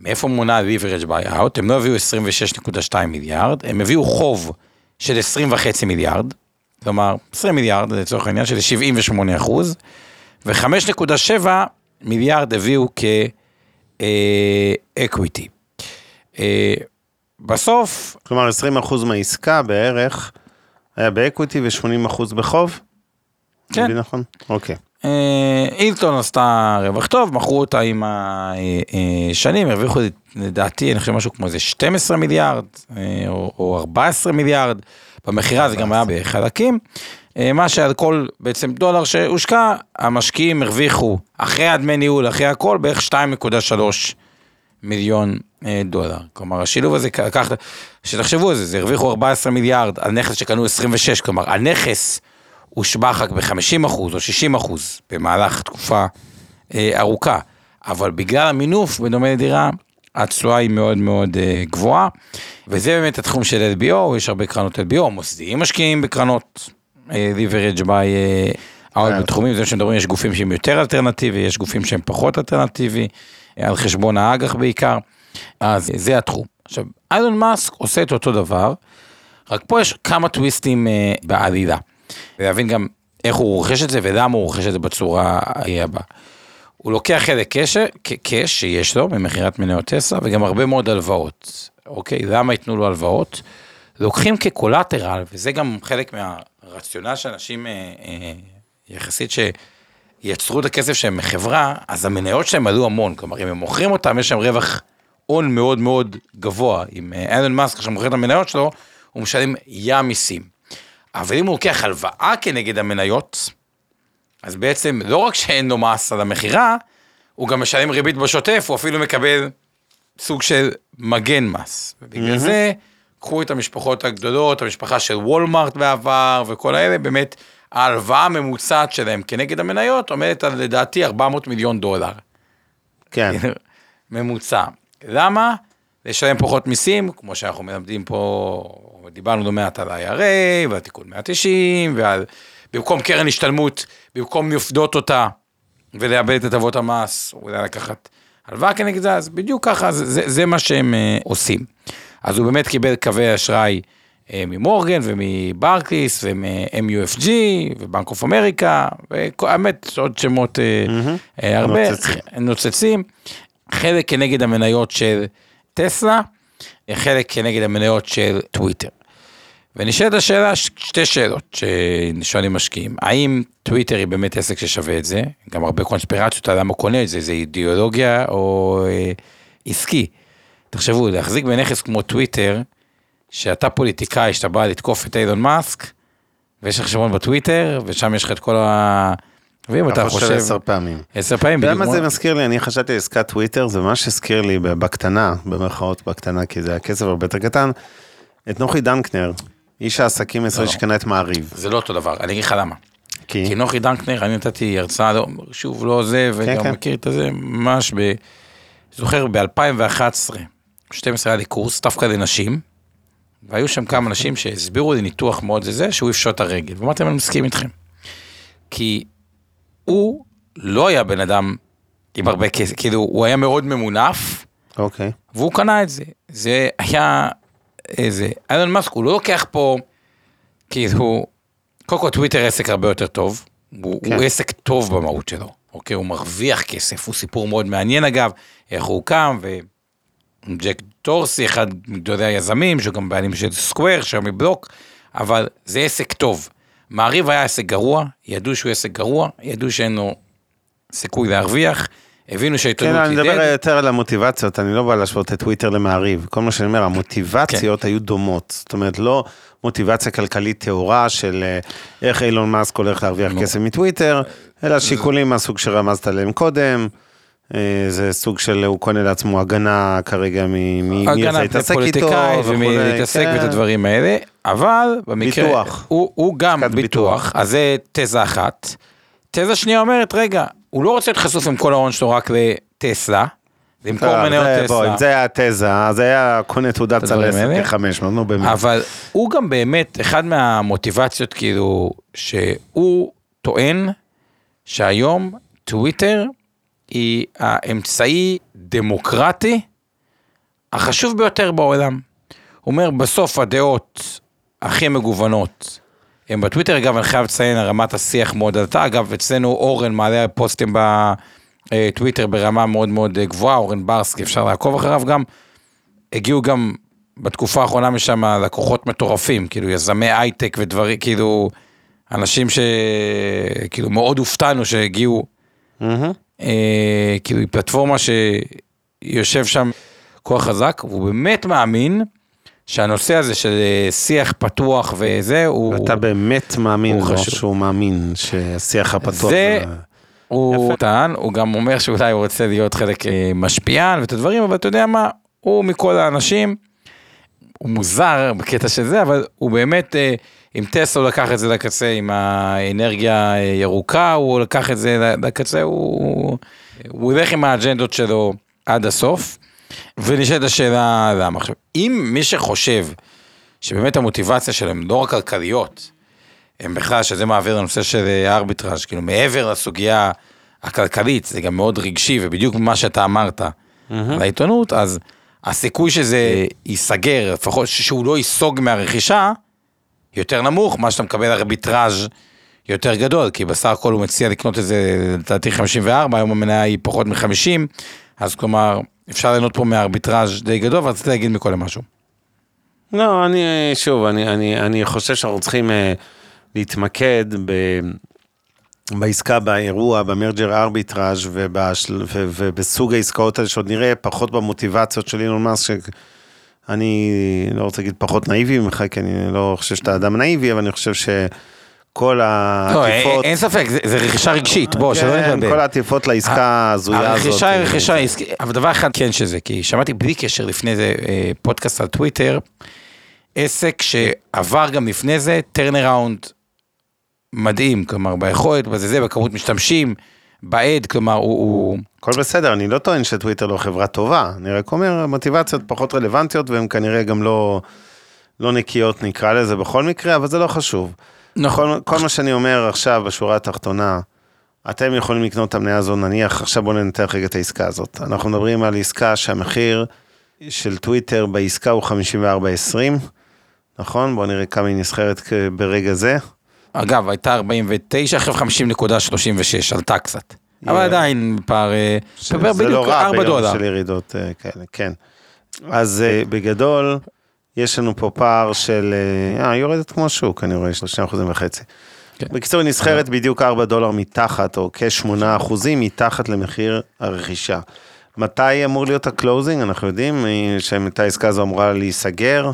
B: מאיפה מונה ה-leverage buyout? הם לא הביאו 26.2 מיליארד, הם הביאו חוב של 20.5 מיליארד, כלומר 20 מיליארד לצורך העניין של 78 אחוז, ו-5.7 מיליארד הביאו כאקוויטי. בסוף,
C: כלומר 20% מהעסקה בערך היה באקוויטי ו-80% בחוב?
B: כן.
C: נכון? אוקיי.
B: אה, אילטון עשתה רווח טוב, מכרו אותה עם השנים, הרוויחו לדעתי, אני חושב משהו כמו איזה 12 מיליארד, אה, או 14 מיליארד, במכירה זה גם היה בחלקים. אה, מה שעל כל בעצם דולר שהושקע, המשקיעים הרוויחו, אחרי הדמי ניהול, אחרי הכל, בערך 2.3 מיליון אה, דולר. כלומר, השילוב הזה, כך, שתחשבו על זה, זה הרוויחו 14 מיליארד על נכס שקנו 26, כלומר, הנכס הושבח רק ב-50 אחוז או 60 אחוז במהלך תקופה אה, ארוכה, אבל בגלל המינוף, בדומה לדירה, התשואה היא מאוד מאוד אה, גבוהה, וזה באמת התחום של LBO, יש הרבה קרנות LBO, מוסדיים משקיעים בקרנות אה, leverage by אה, out בתחומים, זה שמדברים, יש גופים שהם יותר אלטרנטיבי, יש גופים שהם פחות אלטרנטיבי, על חשבון האג"ח בעיקר, אז זה התחום. עכשיו, אילון מאסק עושה את אותו דבר, רק פה יש כמה טוויסטים אה, בעלילה. ולהבין גם איך הוא רוכש את זה ולמה הוא רוכש את זה בצורה אה, הבאה. הוא לוקח חלק קש, קש שיש לו ממכירת מניות טסלה וגם הרבה מאוד הלוואות. אוקיי, למה ייתנו לו הלוואות? לוקחים כקולטרל, וזה גם חלק מהרציונל שאנשים אה, אה, יחסית שיצרו את הכסף שלהם מחברה, אז המניות שלהם עלו המון. כלומר, אם הם מוכרים אותם, יש להם רווח הון מאוד מאוד גבוה. אם אילון מאסק עכשיו מוכר את המניות שלו, הוא משלם ים מיסים. אבל אם הוא לוקח הלוואה כנגד המניות, אז בעצם לא רק שאין לו מס על המכירה, הוא גם משלם ריבית בשוטף, הוא אפילו מקבל סוג של מגן מס. ובגלל זה, קחו את המשפחות הגדולות, המשפחה של וולמארט בעבר וכל האלה, באמת, ההלוואה הממוצעת שלהם כנגד המניות עומדת על לדעתי 400 מיליון דולר.
C: כן. *laughs*
B: ממוצע. למה? לשלם פחות מיסים, כמו שאנחנו מלמדים פה, דיברנו לא מעט על ה-IRA ועל תיקון 190 ועל במקום קרן השתלמות, במקום לפדות אותה ולאבד את הטבות המס, אולי לקחת הלוואה כנגד זה, אז בדיוק ככה, זה, זה, זה מה שהם אה, עושים. אז הוא באמת קיבל קווי אשראי אה, ממורגן ומברקליס ומ-MUFG ובנק אוף אמריקה, והאמת עוד שמות אה, אה, הרבה,
C: נוצצים.
B: נוצצים, חלק כנגד המניות של טסלה, חלק כנגד המניות של טוויטר. ונשאלת השאלה, שתי שאלות ששואלים משקיעים, האם טוויטר היא באמת עסק ששווה את זה? גם הרבה קונספירציות על למה הוא קונה את זה, זה אידיאולוגיה או אה, עסקי. תחשבו, להחזיק בנכס כמו טוויטר, שאתה פוליטיקאי, שאתה בא לתקוף את אילון מאסק, ויש לך חשבון בטוויטר, ושם יש לך את כל ה... ואם אתה
C: אתה חושב. עשר פעמים.
B: עשר פעמים, בדיוק.
C: מה זה מזכיר לי? אני חשבתי על עסקת טוויטר, זה ממש הזכיר לי בקטנה, במרכאות בקטנה, כי זה היה כסף הרבה יותר קטן, את נוחי דנקנר, איש העסקים הישראלי
B: לא.
C: שקנה את מעריב.
B: זה לא אותו דבר, אני אגיד לך למה.
C: כי?
B: כי נוחי דנקנר, אני נתתי הרצאה, לא, שוב, לא זה, וגם
C: כן.
B: מכיר את זה, ממש ב... זוכר, ב-2011, 12 היה לי קורס דווקא לנשים, והיו שם כמה נשים שהסבירו לי ניתוח מאוד זה זה, שהוא יפשוט את הרגל. ואמרתי אני מסכים איתכם. כי הוא לא היה בן אדם עם הרבה כסף, כאילו, הוא היה מאוד ממונף,
C: אוקיי.
B: והוא קנה את זה. זה היה איזה, אילון מאסק, הוא לא לוקח פה, כאילו, קודם כל טוויטר עסק הרבה יותר טוב, הוא,
C: כן.
B: הוא עסק טוב במהות שלו, אוקיי? הוא מרוויח כסף, הוא סיפור מאוד מעניין אגב, איך הוא קם, וג'ק דורסי, אחד מגדולי היזמים, שהוא גם בעלים של סקוויר, שם מבלוק, אבל זה עסק טוב. מעריב היה עסק גרוע, ידעו שהוא עסק גרוע, ידעו שאין לו סיכוי להרוויח, הבינו
C: כן,
B: שהעיתונות
C: אני
B: היא
C: מדבר
B: dead.
C: יותר על המוטיבציות, אני לא בא להשוות את טוויטר למעריב. כל מה שאני אומר, המוטיבציות היו דומות. זאת אומרת, לא מוטיבציה כלכלית טהורה של אה, איך אילון מאסק הולך להרוויח
B: נו.
C: כסף מטוויטר, אלא שיקולים מהסוג שרמזת עליהם קודם. אה, זה סוג של, הוא קונה לעצמו הגנה כרגע מ- מ- מי
B: הגנה
C: זה יתעסק איתו. וכולי,
B: ומלהתעסק
C: כן.
B: ואת הדברים האלה, אבל במקרה,
C: ביטוח.
B: הוא, הוא גם ביטוח,
C: ביטוח.
B: אז זה תזה אחת. תזה שנייה אומרת, רגע, הוא לא רוצה להיות חשוף עם כל ההון שלו רק לטסלה, למכור
C: טוב,
B: מניות
C: זה- בוא,
B: טסלה.
C: אם זה היה התזה, אז היה קונה תעודת
B: האלה.
C: 500, נו באמת.
B: אבל הוא גם באמת, אחד מהמוטיבציות כאילו, שהוא טוען שהיום טוויטר היא האמצעי דמוקרטי החשוב ביותר בעולם. הוא אומר, בסוף הדעות הכי מגוונות הם בטוויטר, אגב, אני חייב לציין, רמת השיח מאוד עלתה, אגב, אצלנו אורן מעלה פוסטים בטוויטר ברמה מאוד מאוד גבוהה, אורן ברסקי, אפשר לעקוב אחריו גם. הגיעו גם בתקופה האחרונה משם לקוחות מטורפים, כאילו יזמי הייטק ודברים, כאילו, אנשים שכאילו מאוד הופתענו שהגיעו,
C: מהמם.
B: אה, כאילו היא פלטפורמה שיושב שם כוח חזק, והוא באמת מאמין שהנושא הזה של אה, שיח פתוח וזה, הוא...
C: אתה באמת מאמין לו
B: חשוב.
C: שהוא מאמין שהשיח הפתוח...
B: זה-
C: זה-
B: הוא
C: יפה.
B: טען, הוא גם אומר שאולי הוא רוצה להיות חלק אה, משפיען ואת הדברים, אבל אתה יודע מה, הוא מכל האנשים, הוא מוזר בקטע של זה, אבל הוא באמת, אה, אם טסלה לקח את זה לקצה עם האנרגיה הירוקה, הוא לקח את זה לקצה, הוא, הוא ילך עם האג'נדות שלו עד הסוף. ונשאלת השאלה למה. עכשיו, אם מי שחושב שבאמת המוטיבציה שלהם לא רק כלכליות, הם בכלל, שזה מעביר לנושא של אה, ארביטראז', כאילו מעבר לסוגיה הכלכלית, זה גם מאוד רגשי, ובדיוק מה שאתה אמרת על העיתונות, אז הסיכוי שזה ייסגר, לפחות שהוא לא ייסוג מהרכישה, יותר נמוך, מה שאתה מקבל ארביטראז' יותר גדול, כי בסך הכל הוא מציע לקנות את זה, לדעתי 54, היום המניה היא פחות מ-50, אז כלומר, אפשר ליהנות פה מארביטראז' די גדול, ורציתי להגיד מכל משהו.
C: לא, אני, שוב, אני, אני, אני חושב שאנחנו צריכים uh, להתמקד ב, בעסקה, באירוע, במרג'ר ארביטראז' ובשל, ו, ובסוג העסקאות האלה שעוד נראה, פחות במוטיבציות של אילון מאסק, שאני לא רוצה להגיד פחות נאיבי ממך, כי אני לא חושב שאתה אדם נאיבי, אבל אני חושב שכל
B: לא, אין,
C: העטיפות...
B: אין ספק, זה, רכישה רגשית, בוא, שלא
C: כן,
B: נתבלבל.
C: כל העטיפות לעסקה ההזויה הזאת.
B: הרכישה היא רכישה עסקית, אבל דבר אחד כן שזה, כי שמעתי בלי קשר לפני זה אה, פודקאסט על טוויטר, עסק שעבר גם לפני זה turnaround מדהים, כלומר ביכולת, בזה זה, בכמות משתמשים, בעד, כלומר הוא,
C: הכל בסדר, אני לא טוען שטוויטר לא חברה טובה, אני רק אומר, המוטיבציות פחות רלוונטיות והן כנראה גם לא, לא נקיות נקרא לזה בכל מקרה, אבל זה לא חשוב.
B: נכון,
C: כל, כל מה שאני אומר עכשיו בשורה התחתונה, אתם יכולים לקנות את המניה הזו, נניח, עכשיו בואו ננתח רגע את העסקה הזאת. אנחנו מדברים על עסקה שהמחיר של טוויטר בעסקה הוא 54.20, נכון? בואו נראה כמה היא נסחרת ברגע זה.
B: אגב, הייתה 49, עכשיו 50.36, עלתה קצת. אבל. עדיין פער, אה, בדיוק
C: לא רע
B: 4
C: ביום. של ירידות אה, כאלה, כן. אז אה, בגדול, יש לנו פה פער של, אה, היא יורדת כמו שוק, אני רואה, של 2 אחוזים וחצי.
B: כן.
C: בקיצור, היא נסחרת בדיוק 4 דולר מתחת, או כ-8 אחוזים מתחת למחיר הרכישה. מתי אמור להיות ה closing? אנחנו יודעים אה, שמתי העסקה הזו אמורה להיסגר.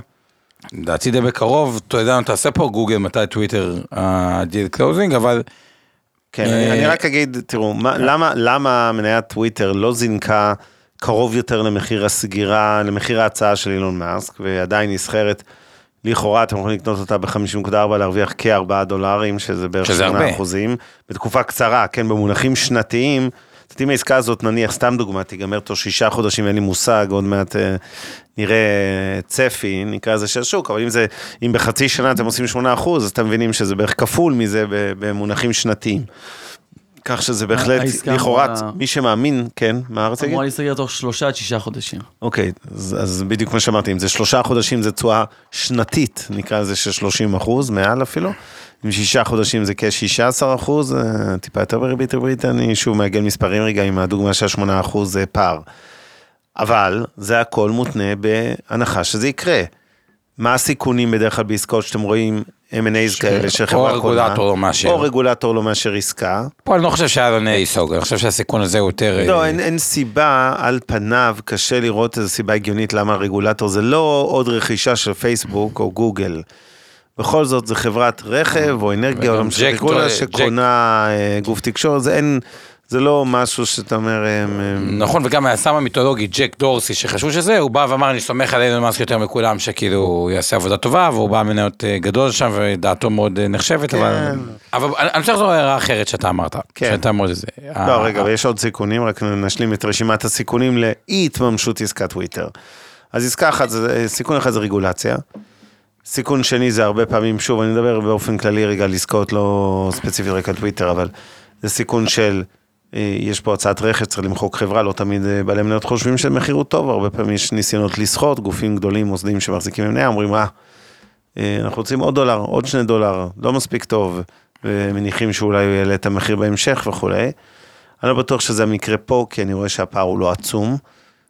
B: לדעתי די בקרוב, אתה יודע, תעשה פה גוגל מתי טוויטר ה deal closing, אבל
C: כן, אני,
B: אה,
C: רק אגיד, תראו, מה, למה, למה מניית טוויטר לא זינקה קרוב יותר למחיר הסגירה, למחיר ההצעה של אילון מאסק, ועדיין נסחרת, לכאורה אתם יכולים לקנות אותה ב-50.4, להרוויח כ-4 דולרים, שזה בערך
B: שזה
C: 8
B: הרבה.
C: אחוזים, בתקופה קצרה, כן, במונחים שנתיים. זאת אם העסקה הזאת, נניח, סתם דוגמא, תיגמר תוך שישה חודשים, אין לי מושג, עוד מעט אה, נראה צפי, נקרא לזה של השוק, אבל אם זה, אם בחצי שנה אתם עושים 8 אחוז, אז אתם מבינים שזה בערך כפול מזה במונחים שנתיים. כך שזה בהחלט,
D: העסקה
C: לכאורה,
D: אמורה-
C: מי שמאמין, כן, מה רצית להגיד?
D: אמורה להיסגר תוך שלושה עד שישה חודשים.
C: אוקיי, אז, אז בדיוק מה שאמרתי, אם זה שלושה חודשים זה תשואה שנתית, נקרא לזה של 30 אחוז, מעל אפילו. אם שישה חודשים זה כ-16 אחוז, אה, טיפה יותר בריבית ריבית, אני שוב מעגל מספרים רגע עם הדוגמה של 8 אחוז זה פער. אבל זה הכל מותנה בהנחה שזה יקרה. מה הסיכונים בדרך כלל בעסקאות שאתם רואים M&A's כאלה של חברה
B: או
C: קונה?
B: רגולטור לא מאשר.
C: או רגולטור לא מאשר עסקה.
B: פה אני לא חושב שהיה לו נייסוג, אני חושב שהסיכון הזה הוא יותר...
C: לא,
B: אה,
C: אין, אין סיבה, על פניו, קשה לראות איזו סיבה הגיונית למה הרגולטור זה לא עוד רכישה של פייסבוק או גוגל. בכל זאת, זה חברת רכב או אנרגיה, או שקונה אה, גוף תקשורת, זה אין, זה לא משהו שאתה אומר, אה, אה,
B: נכון, וגם היסם המיתולוגי, ג'ק דורסי, שחשבו שזה, הוא בא ואמר, אני סומך על אילון מאסק יותר מכולם, שכאילו הוא יעשה עבודה טובה, והוא בא מניות אה, גדול שם, ודעתו מאוד אה, נחשבת, אבל...
C: כן.
B: אבל אני רוצה לחזור להערה אחרת שאתה אמרת.
C: כן.
B: שאתה מאוד איזה...
C: לא, רגע, ויש עוד סיכונים, רק נשלים את רשימת הסיכונים לאי התממשות עסקת טוויטר. אז עסקה אחת, זה- סיכון אחד זה רגולציה. סיכון שני זה הרבה פעמים, שוב, אני מדבר באופן כללי רגע על עסקאות לא ספציפית רק על טוויטר, אבל זה סיכון של, אה, יש פה הצעת רכש, צריך למחוק חברה, לא תמיד אה, בעלי מניות חושבים שמחיר הוא טוב, הרבה פעמים יש ניסיונות לסחוט, גופים גדולים, מוסדיים שמחזיקים במניה, אומרים, אה, אה, אנחנו רוצים עוד דולר, עוד שני דולר, לא מספיק טוב, ומניחים שאולי הוא יעלה את המחיר בהמשך וכולי. אני לא בטוח שזה המקרה פה, כי אני רואה שהפער הוא לא עצום.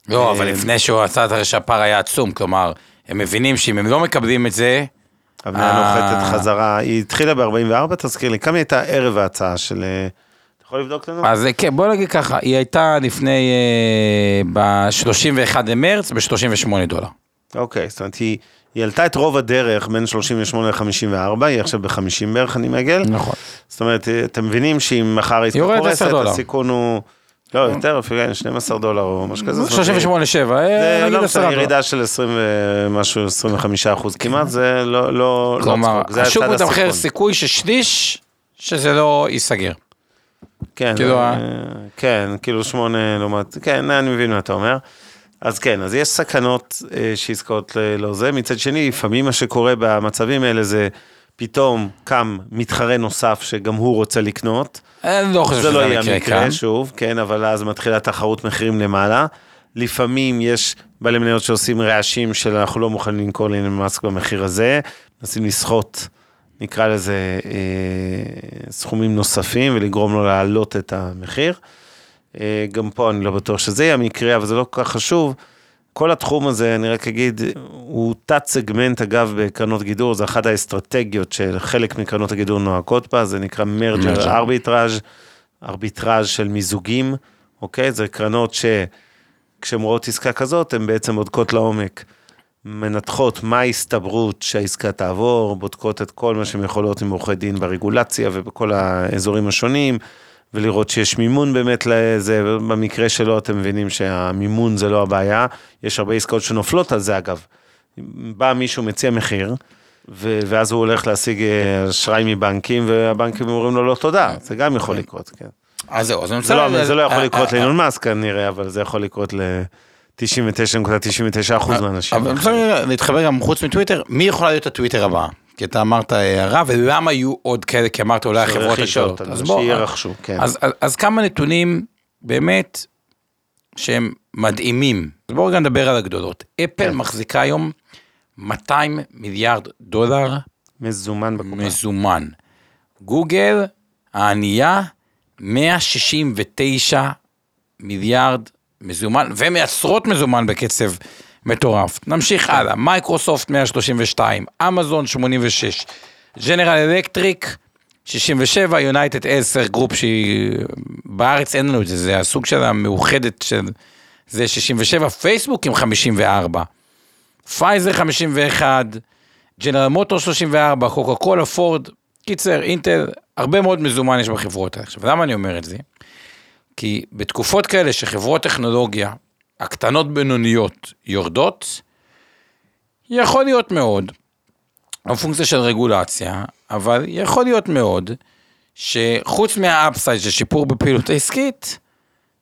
B: לא, אבל
C: אה,
B: לפני שהוא עשה את הרשע, הפער היה עצום, כלומר, הם מבינים שאם הם לא מקבלים את זה,
C: המניה
B: אה.
C: נוחתת חזרה, היא התחילה ב-44, תזכיר לי, כמה הייתה ערב ההצעה של... אה, יכול לבדוק לנו?
B: אז אה, כן, בוא נגיד ככה, היא הייתה לפני, ב-31 למרץ, ב-38 דולר.
C: אוקיי, זאת אומרת, היא, היא עלתה את רוב הדרך בין 38 ל-54, היא עכשיו ב-50 בערך, אני מעגל.
B: נכון.
C: זאת אומרת, אה, אתם מבינים שאם מחר העסקה
B: יורד 10
C: קורסת,
B: דולר.
C: הסיכון הוא... לא, יותר, אפילו כן, 12 דולר או משהו כזה. זאת אומרת,
B: 38 7,
C: זה
B: נגיד
C: לא
B: 10
C: בסדר,
B: דולר.
C: ירידה של 20 ומשהו, 25 אחוז כמעט, זה לא, לא, לא
B: כלומר,
C: צחוק, זה
B: השוק מתמחר. סיכוי ששליש, שזה לא ייסגר.
C: כן,
B: כאילו,
C: אה,
B: ה-
C: כן, כאילו שמונה לעומת, כן, אני מבין מה אתה אומר. אז כן, אז יש סכנות אה, שעסקאות לא זה. מצד שני, לפעמים מה שקורה במצבים האלה זה פתאום קם מתחרה נוסף שגם הוא רוצה לקנות.
B: אני לא חושב
C: לא
B: שזה
C: יהיה
B: המקרה
C: המקרה,
B: כאן.
C: שוב, כן, אבל אז מתחילה תחרות מחירים למעלה. לפעמים יש בעלי מניות שעושים רעשים של אנחנו לא מוכנים למכור לאילון מאסק במחיר הזה, מנסים לסחוט, נקרא לזה, אה, סכומים נוספים ולגרום לו להעלות את המחיר. אה, גם פה אני לא בטוח שזה יהיה המקרה, אבל זה לא כל כך חשוב. כל התחום הזה, אני רק אגיד, הוא תת סגמנט אגב בקרנות גידור, זה אחת האסטרטגיות של חלק מקרנות הגידור נוהגות בה, זה נקרא מרג'ר. ארביטראז', ארביטראז' של מיזוגים, אוקיי? זה קרנות שכשהן רואות עסקה כזאת, הן בעצם בודקות לעומק. מנתחות מה ההסתברות שהעסקה תעבור, בודקות את כל מה שהן יכולות עם עורכי דין ברגולציה ובכל האזורים השונים, ולראות שיש מימון באמת לזה, במקרה שלו אתם מבינים שהמימון זה לא הבעיה, יש הרבה עסקאות שנופלות על זה אגב. בא מישהו מציע מחיר, ו- ואז הוא הולך להשיג אה, אשראי מבנקים, והבנקים אומרים לו לא תודה, זה גם יכול לקרות, כן.
B: אז זהו, אז אני
C: זה
B: רוצה...
C: לא, זה לא יכול
B: אה,
C: לקרות
B: אה,
C: לאילון מאסק כנראה, אבל זה יכול לקרות ל-99.99% מהאנשים.
B: אבל רוצה להתחבר גם חוץ מטוויטר, מי יכולה להיות הטוויטר הבאה? כי אתה אמרת הערה, ולמה יהיו עוד כאלה? כי אמרת אולי החברות הגדולות.
C: אז
B: בוא,
C: שירכשו, כן.
B: אז, אז, אז כמה נתונים באמת שהם מדהימים. אז בואו רגע נדבר על הגדולות. אפל
C: כן.
B: מחזיקה היום 200 מיליארד דולר
C: מזומן בקופה.
B: מזומן. גוגל הענייה 169 מיליארד מזומן ומייצרות מזומן בקצב מטורף. נמשיך הלאה, מייקרוסופט 132, אמזון 86, ג'נרל אלקטריק 67, יונייטד 10 גרופ שהיא בארץ אין לנו את זה, זה הסוג של המאוחדת של זה 67, פייסבוק עם 54, פייזר 51, ג'נרל מוטורס 34, קוקה קולה, פורד, קיצר, אינטל, הרבה מאוד מזומן יש בחברות האלה. עכשיו, למה אני אומר את זה? כי בתקופות כאלה שחברות טכנולוגיה, הקטנות בינוניות, יורדות, יכול להיות מאוד, הפונקציה של רגולציה, אבל יכול להיות מאוד, שחוץ מהאפסייד של שיפור בפעילות העסקית,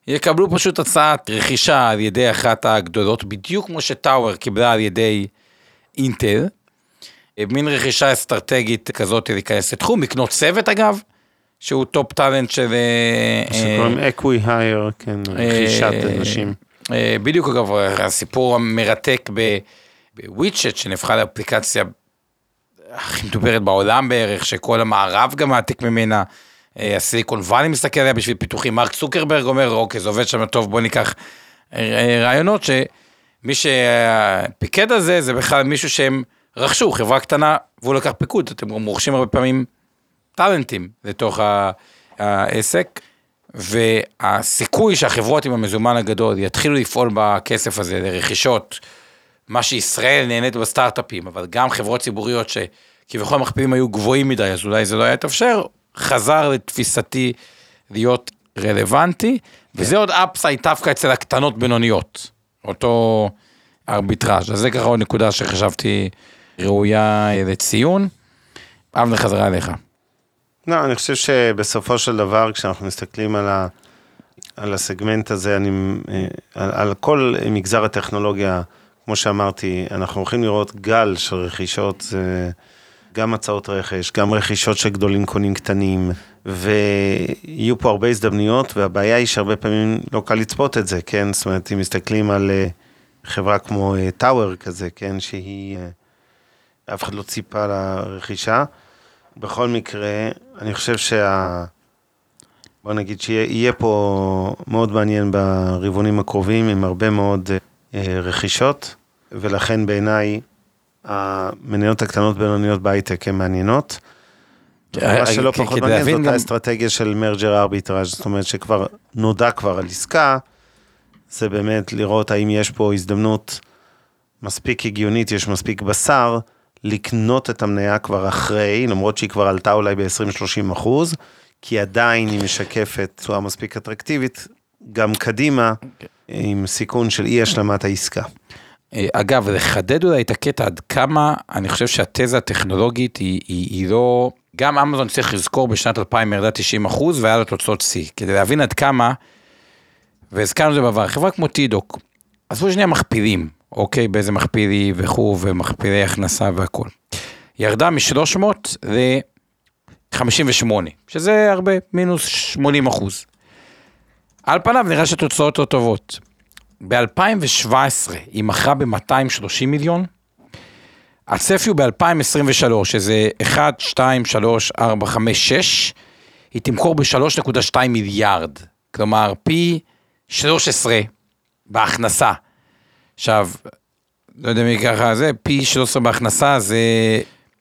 B: יקבלו פשוט הצעת רכישה על ידי אחת הגדולות, בדיוק כמו שטאוור קיבלה על ידי אינטל, מין רכישה אסטרטגית כזאת להיכנס לתחום, לקנות צוות אגב, שהוא top talent של... אה,
C: שקוראים acqui-hire, כן, רכישת
B: אה,
C: אנשים.
B: אה, בדיוק אגב, הסיפור המרתק בוויצ'ט, שנבחר לאפליקציה הכי מדוברת בעולם בערך, שכל המערב גם מעתיק ממנה. אה, הסיליקון וואלי מסתכל עליה בשביל פיתוחים, מרק צוקרברג אומר, אוקיי, זה עובד שם טוב, בוא ניקח אה, רעיונות, שמי שפיקד על זה, זה בכלל מישהו שהם רכשו חברה קטנה והוא לקח פיקוד, אתם רוכשים הרבה פעמים טאלנטים לתוך העסק, והסיכוי שהחברות עם המזומן הגדול יתחילו לפעול בכסף הזה לרכישות, מה שישראל נהנית בסטארט-אפים, אבל גם חברות ציבוריות שכביכול המכפילים היו גבוהים מדי, אז אולי זה לא היה יתאפשר, חזר לתפיסתי להיות רלוונטי, וזה עוד אפסייד דווקא אצל הקטנות בינוניות, אותו ארביטראז', אז זה ככה עוד נקודה שחשבתי ראויה לציון. אבנר חזרה אליך.
C: לא, אני חושב שבסופו של דבר, כשאנחנו מסתכלים על, ה, על הסגמנט הזה, אני, אה, על, על כל מגזר הטכנולוגיה, כמו שאמרתי, אנחנו הולכים לראות גל של רכישות, גם הצעות רכש, גם רכישות של גדולים קונים קטנים, ויהיו פה הרבה הזדמנויות, והבעיה היא שהרבה פעמים לא קל לצפות את זה, כן? זאת אומרת, אם מסתכלים על אה, חברה כמו טאוור כזה, כן? שהיא, אה, אף אחד לא ציפה לרכישה. בכל מקרה, אני חושב שה... בוא נגיד שיהיה פה מאוד מעניין ברבעונים הקרובים, עם הרבה מאוד אה, רכישות, ולכן בעיניי המניות הקטנות בינוניות בהייטק הן מעניינות. מה שלא
B: כ-
C: פחות מעניין זאת האסטרטגיה של מרג'ר ארביטראז', זאת אומרת שכבר נודע כבר על עסקה, זה באמת לראות האם יש פה הזדמנות מספיק הגיונית, יש מספיק בשר, לקנות את המניה כבר אחרי, למרות שהיא כבר עלתה אולי ב-20-30 אחוז, כי עדיין היא משקפת תשואה מספיק אטרקטיבית, גם קדימה, עם סיכון של אי השלמת העסקה.
B: אה, אגב, לחדד אולי את הקטע עד כמה אני חושב שהתזה הטכנולוגית היא, היא, היא לא... גם אמזון צריך לזכור בשנת 2000 ירדה 90 אחוז והיה לה תוצאות שיא. כדי להבין עד כמה, והזכרנו את זה בעבר, חברה כמו טידוק, עשו שנייה מכפילים, אוקיי, באיזה מכפיל היא וכו', ומכפילי הכנסה והכול. ירדה מ-300 ל-58, שזה הרבה, מינוס 80 אחוז. על פניו נראה שהתוצאות לא טובות. ב-2017 היא מכרה ב-230 מיליון, הצפי הוא ב-2023, שזה 1, 2, 3, 4, 5, 6, היא תמכור ב-3.2 מיליארד, כלומר פי 13 בהכנסה. עכשיו, לא יודע מי ככה זה, פי 13 בהכנסה זה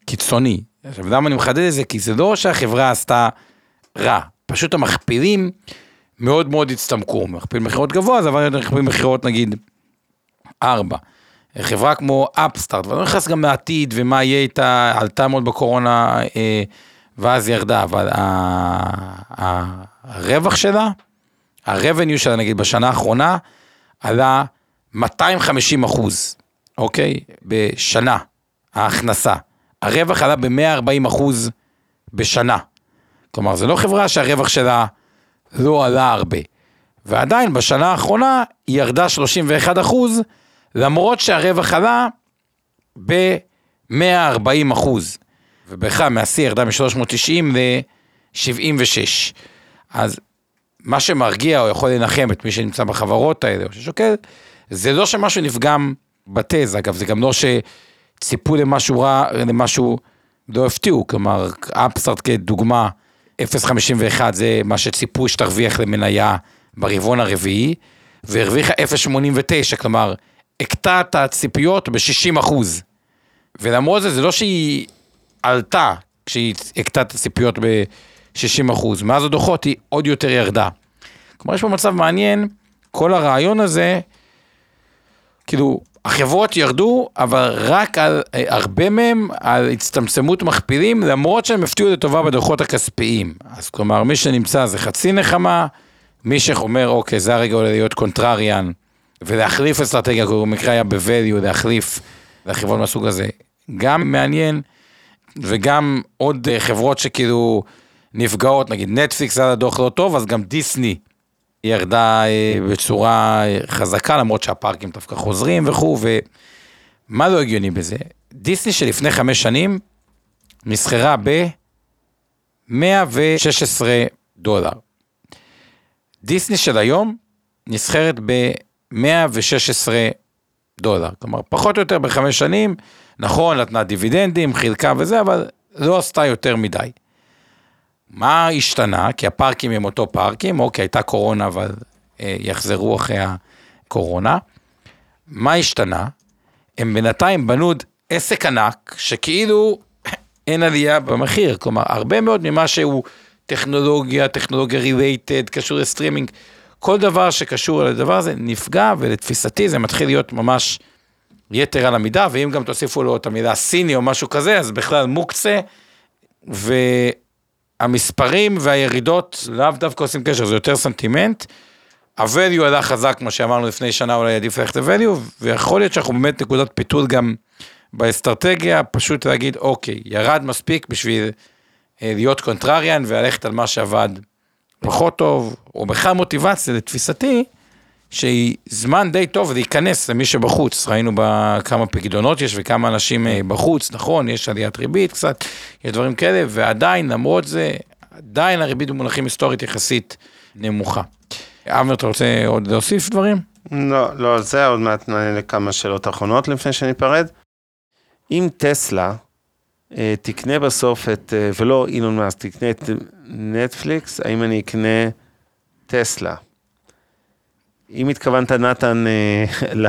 B: קיצוני. עכשיו, למה אני מחדד את זה? כי זה לא שהחברה עשתה רע, פשוט המכפילים מאוד מאוד הצטמקו. מכפיל מכירות גבוה, זה עבר יותר מכפיל מכירות נגיד 4. חברה כמו אפסטארט, ואני לא נכנס גם לעתיד ומה יהיה איתה, עלתה מאוד בקורונה אה, ואז ירדה, אבל ה- ה- הרווח שלה, ה-revenue שלה נגיד בשנה האחרונה, עלה 250 אחוז, אוקיי? בשנה, ההכנסה. הרווח עלה ב-140 אחוז בשנה. כלומר, זו לא חברה שהרווח שלה לא עלה הרבה. ועדיין בשנה האחרונה היא ירדה 31 אחוז, למרות שהרווח עלה ב-140 אחוז. ובכלל מהשיא ירדה מ-390 ל-76. אז מה שמרגיע או יכול לנחם את מי שנמצא בחברות האלה או ששוקל, זה לא שמשהו נפגם בתזה, אגב, זה גם לא שציפו למשהו רע, למשהו לא הפתיעו, כלומר, אפסטארט כדוגמה, 0.51 זה מה שציפו שתרוויח למניה ברבעון הרביעי, והרוויחה 0.89, כלומר, הקטה את הציפיות ב-60 אחוז. ולמרות זה, זה לא שהיא עלתה כשהיא הקטה את הציפיות ב-60 אחוז, מאז הדוחות היא עוד יותר ירדה. כלומר, יש פה מצב מעניין, כל הרעיון הזה, כאילו, החברות ירדו, אבל רק על, אה, הרבה מהם על הצטמצמות מכפילים, למרות שהם הפתיעו לטובה בדוחות הכספיים. אז כלומר, מי שנמצא זה חצי נחמה, מי שאומר, אוקיי, זה הרגע אולי להיות קונטרריאן, ולהחליף אסטרטגיה, כמו במקרה היה ב-value, להחליף לחברות מהסוג הזה, גם מעניין, וגם עוד אה, חברות שכאילו נפגעות, נגיד נטפליקס היה לדוח לא טוב, אז גם דיסני ירדה אה, בצורה אה, חזקה, למרות שהפארקים דווקא חוזרים וכו', ומה לא הגיוני בזה? דיסני שלפני חמש שנים נסחרה ב-116 דולר. דיסני של היום נסחרת ב-116 דולר. כלומר, פחות או יותר בחמש שנים, נכון, נתנה דיבידנדים, חילקה וזה, אבל לא עשתה יותר מדי. מה השתנה? כי הפארקים הם אותו פארקים, אוקיי, הייתה קורונה, אבל אה, יחזרו אחרי הקורונה. מה השתנה? הם בינתיים בנו עסק ענק, שכאילו *laughs* אין עלייה במחיר, כלומר, הרבה מאוד ממה שהוא טכנולוגיה, טכנולוגיה related, קשור לסטרימינג, כל דבר שקשור לדבר הזה נפגע, ולתפיסתי זה מתחיל להיות ממש יתר על המידה, ואם גם תוסיפו לו את המילה סיני או משהו כזה, אז בכלל מוקצה, והמספרים והירידות לאו דווקא עושים קשר, זה יותר סנטימנט. ה-value עלה חזק, כמו שאמרנו לפני שנה, אולי עדיף ללכת ל-value, ויכול להיות שאנחנו באמת נקודת פיתול גם באסטרטגיה, פשוט להגיד, אוקיי, ירד מספיק בשביל אה, להיות קונטרריאן וללכת על מה שעבד פחות טוב, או בכלל מוטיבציה, לתפיסתי, שהיא זמן די טוב להיכנס למי שבחוץ. ראינו בכמה פקדונות יש וכמה אנשים אה, בחוץ, נכון, יש עליית ריבית קצת, יש דברים כאלה, ועדיין, למרות זה, עדיין הריבית במונחים היסטורית יחסית נמוכה. אבנר, אתה רוצה עוד להוסיף דברים?
C: לא, לא, זה עוד מעט נענה לכמה שאלות אחרונות לפני שניפרד. אם טסלה אה, תקנה בסוף את, אה, ולא אילון מאסק, תקנה את נטפליקס, האם אני אקנה טסלה? אם התכוונת, נתן, אה, *laughs*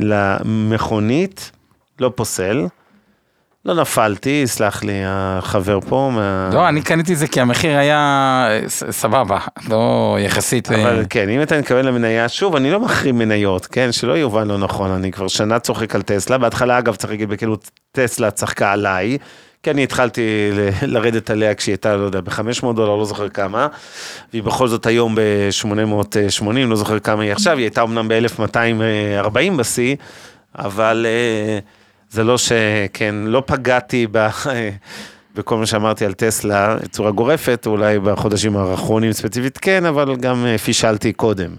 C: למכונית, לא פוסל. לא נפלתי, יסלח לי החבר פה. מה...
B: לא, אני קניתי את זה כי המחיר היה אה, סבבה, לא יחסית... אה,
C: אבל כן, אם אתה מתכוון למניה, שוב, אני לא מחרים מניות, כן? שלא יובן לא נכון, אני כבר שנה צוחק על טסלה. בהתחלה, אגב, צריך להגיד בכנות, טסלה צחקה עליי, כי אני התחלתי לרדת עליה כשהיא הייתה, לא יודע, ב-500 דולר, לא זוכר כמה, והיא בכל זאת היום ב-880, לא זוכר כמה היא עכשיו, היא הייתה אמנם ב-1240 בשיא, אבל אה, זה לא ש... כן, לא פגעתי ב... *laughs* בכל מה שאמרתי על טסלה בצורה גורפת, אולי בחודשים האחרונים ספציפית כן, אבל גם אה, פישלתי קודם.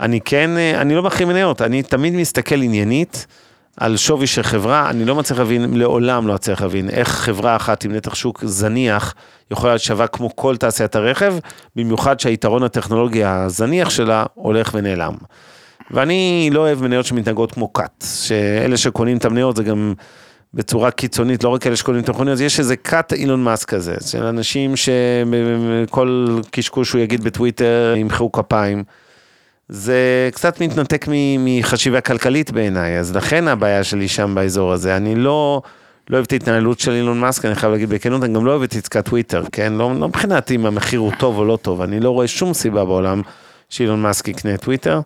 C: אני כן, אה, אני לא מחרים מניות, אני תמיד מסתכל עניינית על שווי של חברה, אני לא מצליח להבין, לעולם לא מצליח להבין, איך חברה אחת עם נתח שוק זניח יכולה להיות שווה כמו כל תעשיית הרכב, במיוחד שהיתרון הטכנולוגי הזניח שלה הולך ונעלם. ואני לא אוהב מניות שמתנהגות כמו כת, שאלה שקונים את המניות זה גם בצורה קיצונית, לא רק אלה שקונים את המכוניות, יש איזה כת אילון מאסק כזה, של אנשים שכל קשקוש שהוא יגיד בטוויטר ימחאו כפיים. זה קצת מתנתק מחשיבה כלכלית בעיניי, אז לכן הבעיה שלי שם באזור הזה. אני לא, לא אוהב את ההתנהלות של אילון מאסק, אני חייב להגיד בכנות, אני גם לא אוהב את עסקת טוויטר, כן? לא, לא מבחינת אם המחיר הוא טוב או לא טוב, אני לא רואה שום סיבה בעולם שאילון מאסק יקנה טוויטר,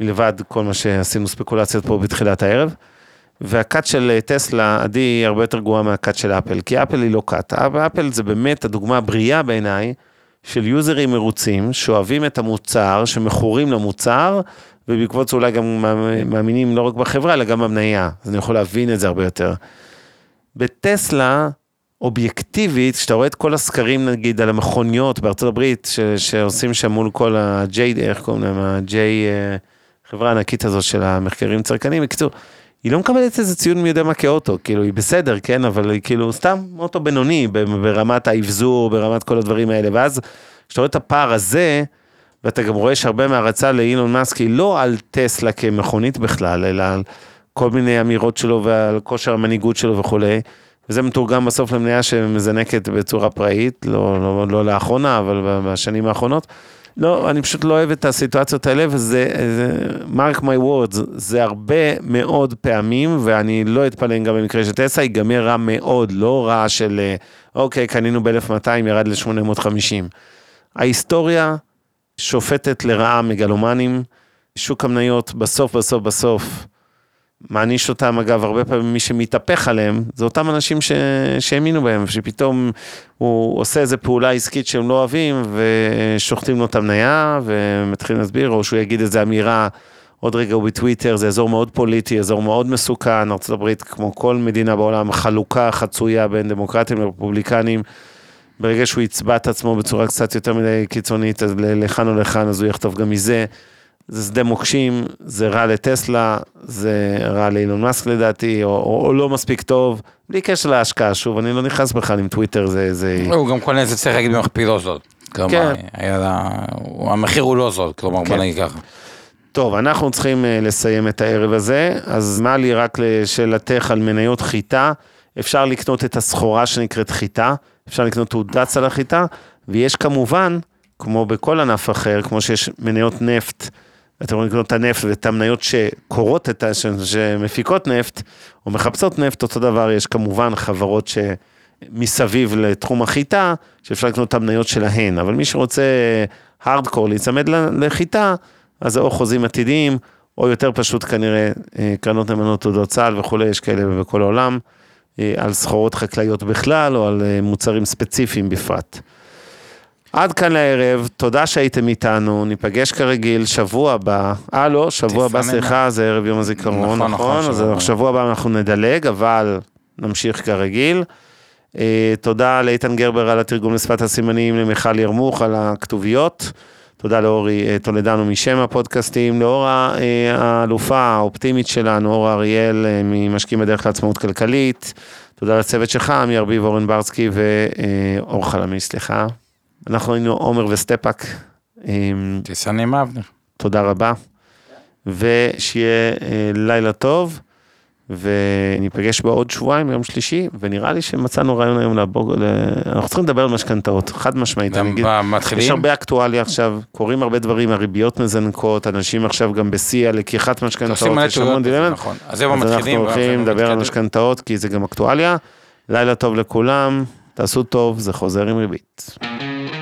C: מלבד כל מה שעשינו ספקולציות פה בתחילת הערב. והקאט של טסלה, עדי, היא הרבה יותר גרועה מהקאט של אפל, כי אפל היא לא קאט. אפל זה באמת הדוגמה הבריאה בעיניי של יוזרים מרוצים, שאוהבים את המוצר, שמכורים למוצר, ובעקבות זה אולי גם מאמינים לא רק בחברה, אלא גם במניה. אז אני יכול להבין את זה הרבה יותר. בטסלה, אובייקטיבית, כשאתה רואה את כל הסקרים נגיד על המכוניות בארצות הברית, ש, שעושים שם מול כל ה-J, איך קוראים להם, ה-J, אה, חברה הענקית הזאת של המחקרים צרכניים, בקיצור, היא לא מקבלת איזה ציון מי יודע מה כאוטו, כאילו היא בסדר, כן, אבל היא כאילו סתם אוטו בינוני ברמת האבזור, ברמת כל הדברים האלה, ואז כשאתה רואה את הפער הזה, ואתה גם רואה שהרבה מהרצה לאילון מאסק היא לא על טסלה כמכונית בכלל, אלא על כל מיני אמירות שלו ועל כושר המנהיגות שלו וכולי, וזה מתורגם בסוף למניה שמזנקת בצורה פראית, לא, לא, לא לאחרונה, אבל בשנים האחרונות. לא, אני פשוט לא אוהב את הסיטואציות האלה, וזה, זה, mark my words, זה הרבה מאוד פעמים, ואני לא אתפלא גם במקרה של טסלה, ייגמר רע מאוד, לא רע של, אה, אוקיי, קנינו ב-1200, ירד ל-850. ההיסטוריה שופטת לרעה מגלומנים, שוק המניות בסוף, בסוף, בסוף, מעניש אותם, אגב, הרבה פעמים מי שמתהפך עליהם, זה אותם אנשים ש... שהאמינו בהם, שפתאום הוא עושה איזה פעולה עסקית שהם לא אוהבים, ושוחטים לו את המניה, ומתחילים להסביר, או שהוא יגיד איזה אמירה, עוד רגע הוא בטוויטר, זה אזור מאוד פוליטי, אזור מאוד מסוכן, ארה"ב, כמו כל מדינה בעולם, חלוקה חצויה בין דמוקרטים לרפובליקנים. ברגע שהוא יצבע את עצמו בצורה קצת יותר מדי קיצונית, אז לכאן או לכאן, אז הוא יכתוב גם מזה. זה שדה מוקשים, זה רע לטסלה, זה רע לאילון מאסק לדעתי, או, או, או לא מספיק טוב, בלי קשר להשקעה, שוב, אני לא נכנס בכלל עם טוויטר, זה... זה...
B: הוא גם קונה את זה, צריך להגיד, במכפיל לא זול. כלומר,
C: כן.
B: לה... המחיר הוא לא זול, כלומר, בוא
C: כן.
B: נגיד ככה.
C: טוב, אנחנו צריכים uh, לסיים את הערב הזה, אז מה לי רק לשאלתך על מניות חיטה, אפשר לקנות את הסחורה שנקראת חיטה, אפשר לקנות תעודת סל החיטה, ויש כמובן, כמו בכל ענף אחר, כמו שיש מניות נפט אתם יכולים לקנות את הנפט ואת המניות שקורות את ה... שמפיקות נפט, או מחפשות נפט, אותו דבר, יש כמובן חברות שמסביב לתחום החיטה, שאפשר לקנות את המניות שלהן, אבל מי שרוצה הארדקור להיצמד לחיטה, אז זה או חוזים עתידיים, או יותר פשוט כנראה אה, קרנות נאמנות תעודות צה"ל וכולי, יש כאלה בכל העולם, אה, על סחורות חקלאיות בכלל, או על אה, מוצרים ספציפיים בפרט. עד כאן לערב, תודה שהייתם איתנו, ניפגש כרגיל שבוע הבא, אה לא, שבוע הבא. סליחה, זה ערב יום הזיכרון,
B: נכון,
C: נכון,
B: נכון,
C: אז
B: שבוע הבא.
C: שבוע הבא אנחנו נדלג, אבל נמשיך כרגיל. אה, תודה לאיתן גרבר על התרגום לשפת הסימנים, למיכל ירמוך על הכתוביות. תודה לאורי אה, טולדנו משם הפודקאסטים, לאורה אה, האלופה האופטימית שלנו, אורה אריאל אה, ממשקיעים בדרך לעצמאות כלכלית. תודה לצוות שלך, עמי ארביב, אורן ברסקי ואור חלמי, סליחה. אנחנו היינו עומר וסטפאק. אה,
B: תסנן אבנר.
C: תודה רבה, ושיהיה אה, לילה טוב, וניפגש בעוד שבועיים, יום שלישי, ונראה לי שמצאנו רעיון היום לבוג... אנחנו צריכים לדבר על משכנתאות, חד משמעית,
B: גם
C: אגיד, יש
B: מתחילים?
C: הרבה אקטואליה עכשיו, קורים הרבה דברים, הריביות מזנקות, אנשים עכשיו גם בשיא הלקיחת משכנתאות, יש המון דילמות,
B: נכון. אז זהו
C: אז אנחנו
B: מתחילים.
C: הולכים לדבר על. משכנתאות, כי זה גם אקטואליה. לילה טוב לכולם, תעשו טוב, זה חוזר עם ריבית.